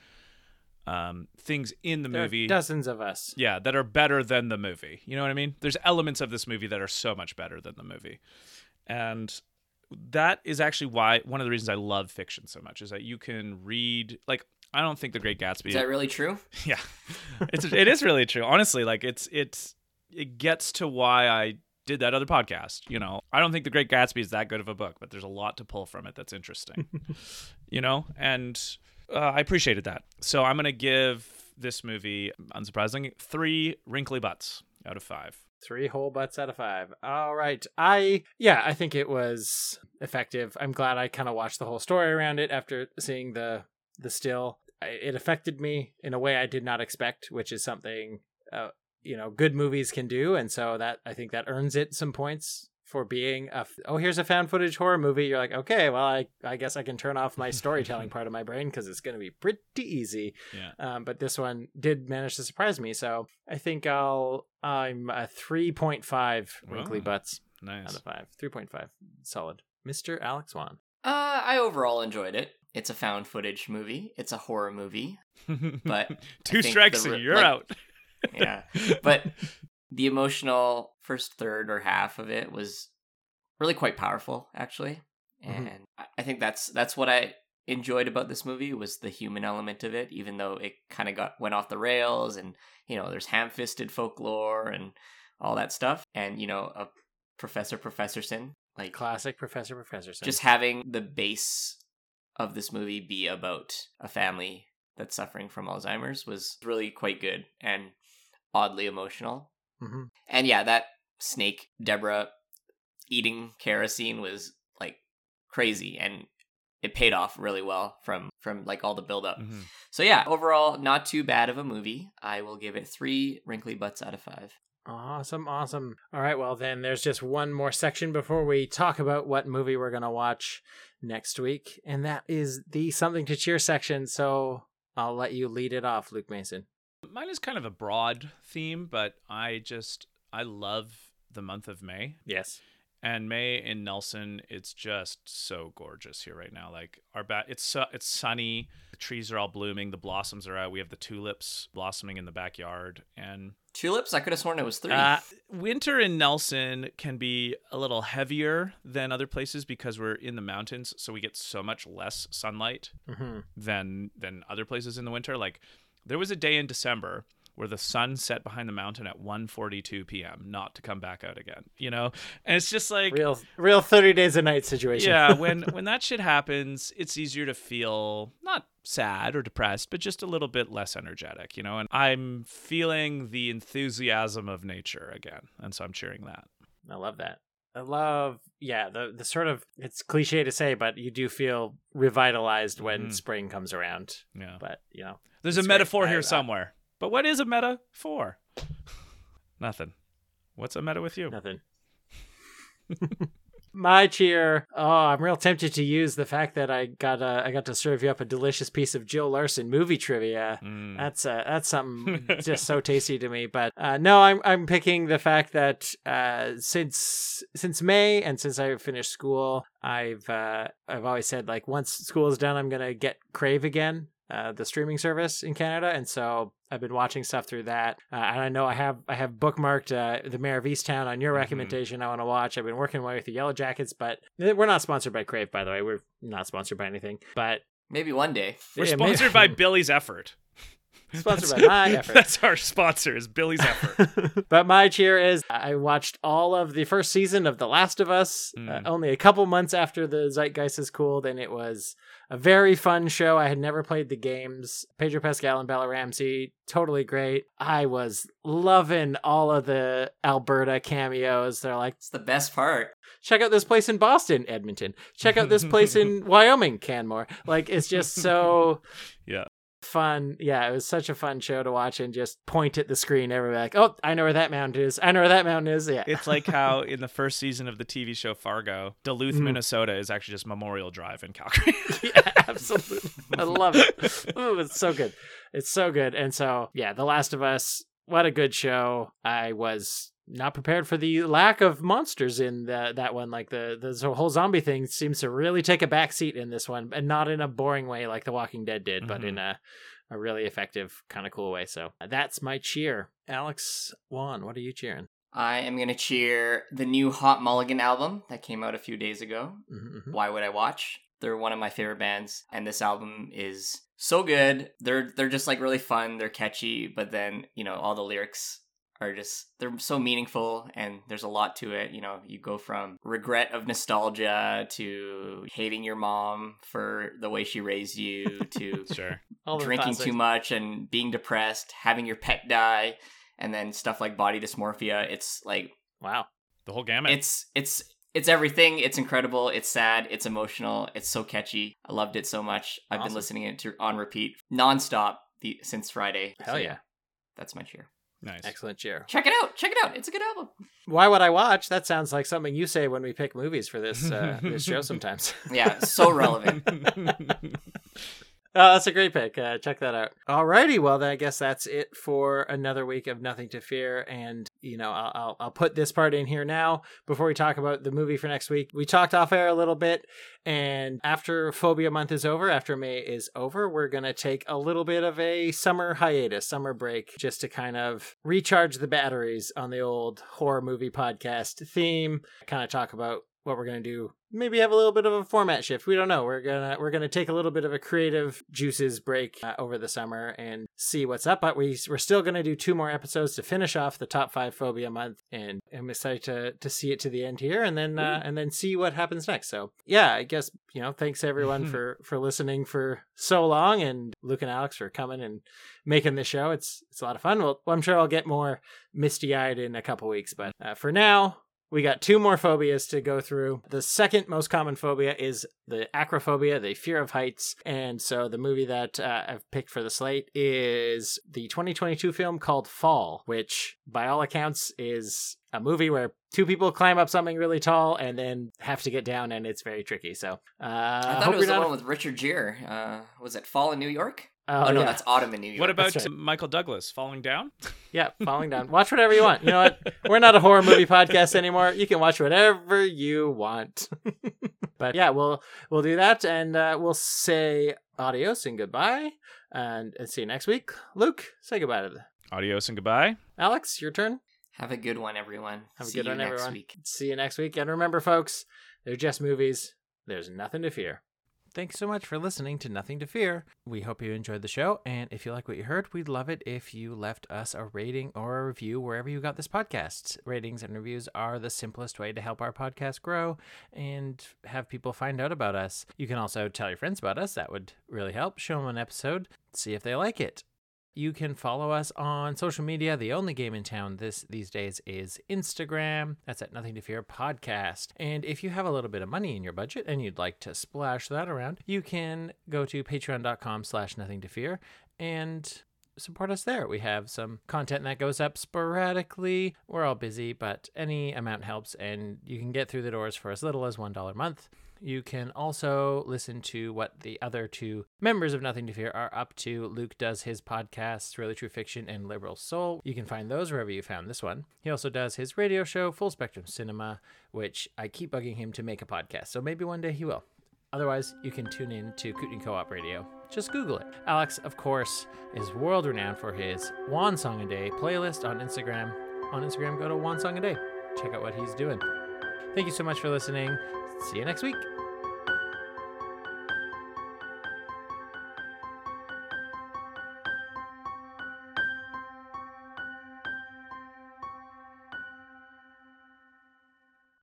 um, things in the There are movie. dozens of us. Yeah, that are better than the movie. You know what I mean? There's elements of this movie that are so much better than the movie. And that is actually why one of the reasons I love fiction so much is that you can read like I don't think The Great Gatsby Is that really true? yeah. It's it is really true. Honestly, like it's it's it gets to why I did that other podcast, you know. I don't think The Great Gatsby is that good of a book, but there's a lot to pull from it that's interesting. you know, and uh, I appreciated that. So I'm going to give this movie unsurprisingly 3 wrinkly butts out of 5. Three whole butts out of five. All right. I, yeah, I think it was effective. I'm glad I kind of watched the whole story around it after seeing the, the still. It affected me in a way I did not expect, which is something, uh, you know, good movies can do. And so that, I think that earns it some points for being a oh, here's a found footage horror movie. You're like, okay, well, I, I guess I can turn off my storytelling part of my brain because it's going to be pretty easy. Yeah. Um, but this one did manage to surprise me. So I think I'll I'm a three point five wrinkly Wow. butts Nice. out of five. Three point five, solid. Mister Alex Wan. Uh, I overall enjoyed it. It's a found footage movie. It's a horror movie. But Two strikes the and you're like- out. Yeah. But the emotional first third or half of it was really quite powerful, actually. Mhm. And I- I think that's that's what I enjoyed about this movie was the human element of it, even though it kind of got went off the rails and you know there's ham-fisted folklore and all that stuff, and you know a Professor Professorson like Classic Professor Professor. just having the base of this movie be about a family that's suffering from Alzheimer's was really quite good and oddly emotional. hmm And yeah, that snake Deborah eating kerosene was like crazy and it paid off really well from from like all the build up. Mhm. So yeah, overall not too bad of a movie. I will give it 3 wrinkly butts out of 5. Awesome, awesome. All right, well then there's just one more section before we talk about what movie we're gonna watch next week, and that is the something to cheer section. So I'll let you lead it off, Luke Mason. Mine is kind of a broad theme, but I just I love the month of May. Yes. And May in Nelson, it's just so gorgeous here right now. Like our back, it's su- it's sunny. The trees are all blooming. The blossoms are out. We have the tulips blossoming in the backyard, and Tulips, I could have sworn it was 3. uh, winter in Nelson can be a little heavier than other places because we're in the mountains, so we get so much less sunlight Mm-hmm. than than other places in the winter. Like there was a day in December where the sun set behind the mountain at 1:42 p.m. not to come back out again. You know, and it's just like Real, real thirty days a night situation. yeah, when when that shit happens, it's easier to feel not sad or depressed, but just a little bit less energetic, you know. And I'm feeling the enthusiasm of nature again, and so I'm cheering that. I love that. I love, yeah, the the sort of it's cliche to say, but you do feel revitalized when Mhm. spring comes around. Yeah, But you know, there's a metaphor here somewhere. But what is a meta for? Nothing. What's a meta with you? Nothing. My cheer. Oh, I'm real tempted to use the fact that I got uh, I got to serve you up a delicious piece of Jill Larson movie trivia. Mm. That's uh, that's something just so tasty to me. But uh, no, I'm I'm picking the fact that uh, since since May and since I finished school, I've uh, I've always said like once school is done, I'm gonna get Crave again. Uh, the streaming service in Canada, and so I've been watching stuff through that. Uh, and I know I have I have bookmarked uh, the Mare of Easttown on your Mhm. recommendation. I want to watch. I've been working away with the Yellowjackets, but we're not sponsored by Crave, by the way. We're not sponsored by anything, but Maybe one day. We're Yeah, maybe- sponsored by Billy's Effort. Sponsored by my effort. That's our sponsor. Is Billy's effort. but my cheer is I watched all of the first season of The Last of Us uh, Mm. only a couple months after the Zeitgeist has cooled, and it was a very fun show. I had never played the games. Pedro Pascal and Bella Ramsey, totally great. I was loving all of the Alberta cameos. They're like, It's the best part. check out this place in Boston, Edmonton. Check out this place in Wyoming, Canmore. Like, it's just so yeah. Fun. Yeah, it was such a fun show to watch and just point at the screen. Everybody like, oh, I know where that mountain is. I know where that mountain is. Yeah. It's like how in the first season of the TV show Fargo, Duluth, Mhm. Minnesota is actually just Memorial Drive in Calgary. yeah, absolutely. I love it. Ooh, it's so good. It's so good. And so, yeah, The Last of Us, what a good show. I was not prepared for the lack of monsters in the, that one. Like the, the whole zombie thing seems to really take a back seat in this one, and not in a boring way like The Walking Dead did, but in a, a really effective, kind of cool way. So that's my cheer. Alex Juan, what are you cheering? I am gonna cheer the new Hot Mulligan album that came out a few days ago. Mhm. Why would I watch? They're one of my favorite bands, and this album is so good. They're they're just like really fun. They're catchy, but then you know all the lyrics are just they're so meaningful, and there's a lot to it. You know, you go from regret of nostalgia to hating your mom for the way she raised you to sure All drinking too much and being depressed, having your pet die, and then stuff like body dysmorphia. It's like Wow. the whole gamut. it's it's it's everything. It's incredible. It's sad. It's emotional. It's so catchy. I loved it so much. I've been listening it to on repeat nonstop the, since Friday. Hell So, yeah. that's my cheer. Nice. Excellent cheer. Check it out. Check it out. It's a good album. Why would I watch? That sounds like something you say when we pick movies for this uh, this show sometimes. Yeah, so relevant. Oh, that's a great pick. Uh, check that out. Alrighty, well then I guess that's it for another week of Nothing to Fear. And you know, I'll, I'll I'll put this part in here now before we talk about the movie for next week. We talked off air a little bit, and after Phobia Month is over, after May is over, we're gonna take a little bit of a summer hiatus, summer break, just to kind of recharge the batteries on the old horror movie podcast theme. Kind of talk about what we're gonna do. Maybe have a little bit of a format shift. We don't know. We're gonna we're gonna take a little bit of a creative juices break uh, over the summer and see what's up but we, we're still gonna do two more episodes to finish off the top five phobia month and i'm excited to to see it to the end here and then uh, and then see what happens next. So yeah i guess you know thanks everyone for for listening for so long and luke and alex for coming and making this show. It's it's a lot of fun. Well i'm sure i'll get more misty-eyed in a couple weeks but uh, for now we got two more phobias to go through. The second most common phobia is the acrophobia, the fear of heights. And so the movie that uh, I've picked for the slate is the 2022 film called Fall, which by all accounts is a movie where two people climb up something really tall and then have to get down, and it's very tricky. So uh, I thought it was the one with Richard Gere. Uh, was it Fall in New York? Oh, no, yeah. that's Autumn in New York. What about right. Michael Douglas falling down? Yeah, falling down. Watch whatever you want. You know what? We're not a horror movie podcast anymore. You can watch whatever you want. but yeah, we'll we'll do that, and uh, we'll say adios and goodbye, and, and see you next week. Luke, say goodbye to the Adios and goodbye. Alex. Your turn. Have a good one, everyone. Have a See good you one, next everyone. week. See you next week, and remember, folks, they're just movies. There's nothing to fear. Thanks so much for listening to Nothing to Fear. We hope you enjoyed the show, and if you like what you heard, we'd love it if you left us a rating or a review wherever you got this podcast. Ratings and reviews are the simplest way to help our podcast grow and have people find out about us. You can also tell your friends about us, that would really help. Show them an episode, see if they like it. You can follow us on social media. The only game in town this these days is Instagram. That's at Nothing to Fear Podcast. And if you have a little bit of money in your budget and you'd like to splash that around, you can go to patreon.com slash nothing to fear and support us there. We have some content that goes up sporadically. We're all busy, but any amount helps, and you can get through the doors for as little as $1 a month. You can also listen to what the other two members of Nothing to Fear are up to. Luke does his podcasts, Really True Fiction and Liberal Soul. You can find those wherever you found this one. He also does his radio show, Full Spectrum Cinema, which I keep bugging him to make a podcast, so maybe one day he will. Otherwise, you can tune in to Kootenay Co-op Radio. Just Google it. Alex, of course, is world renowned for his One Song a Day playlist on Instagram. On Instagram, go to One Song a Day. Check out what he's doing. Thank you so much for listening. See you next week.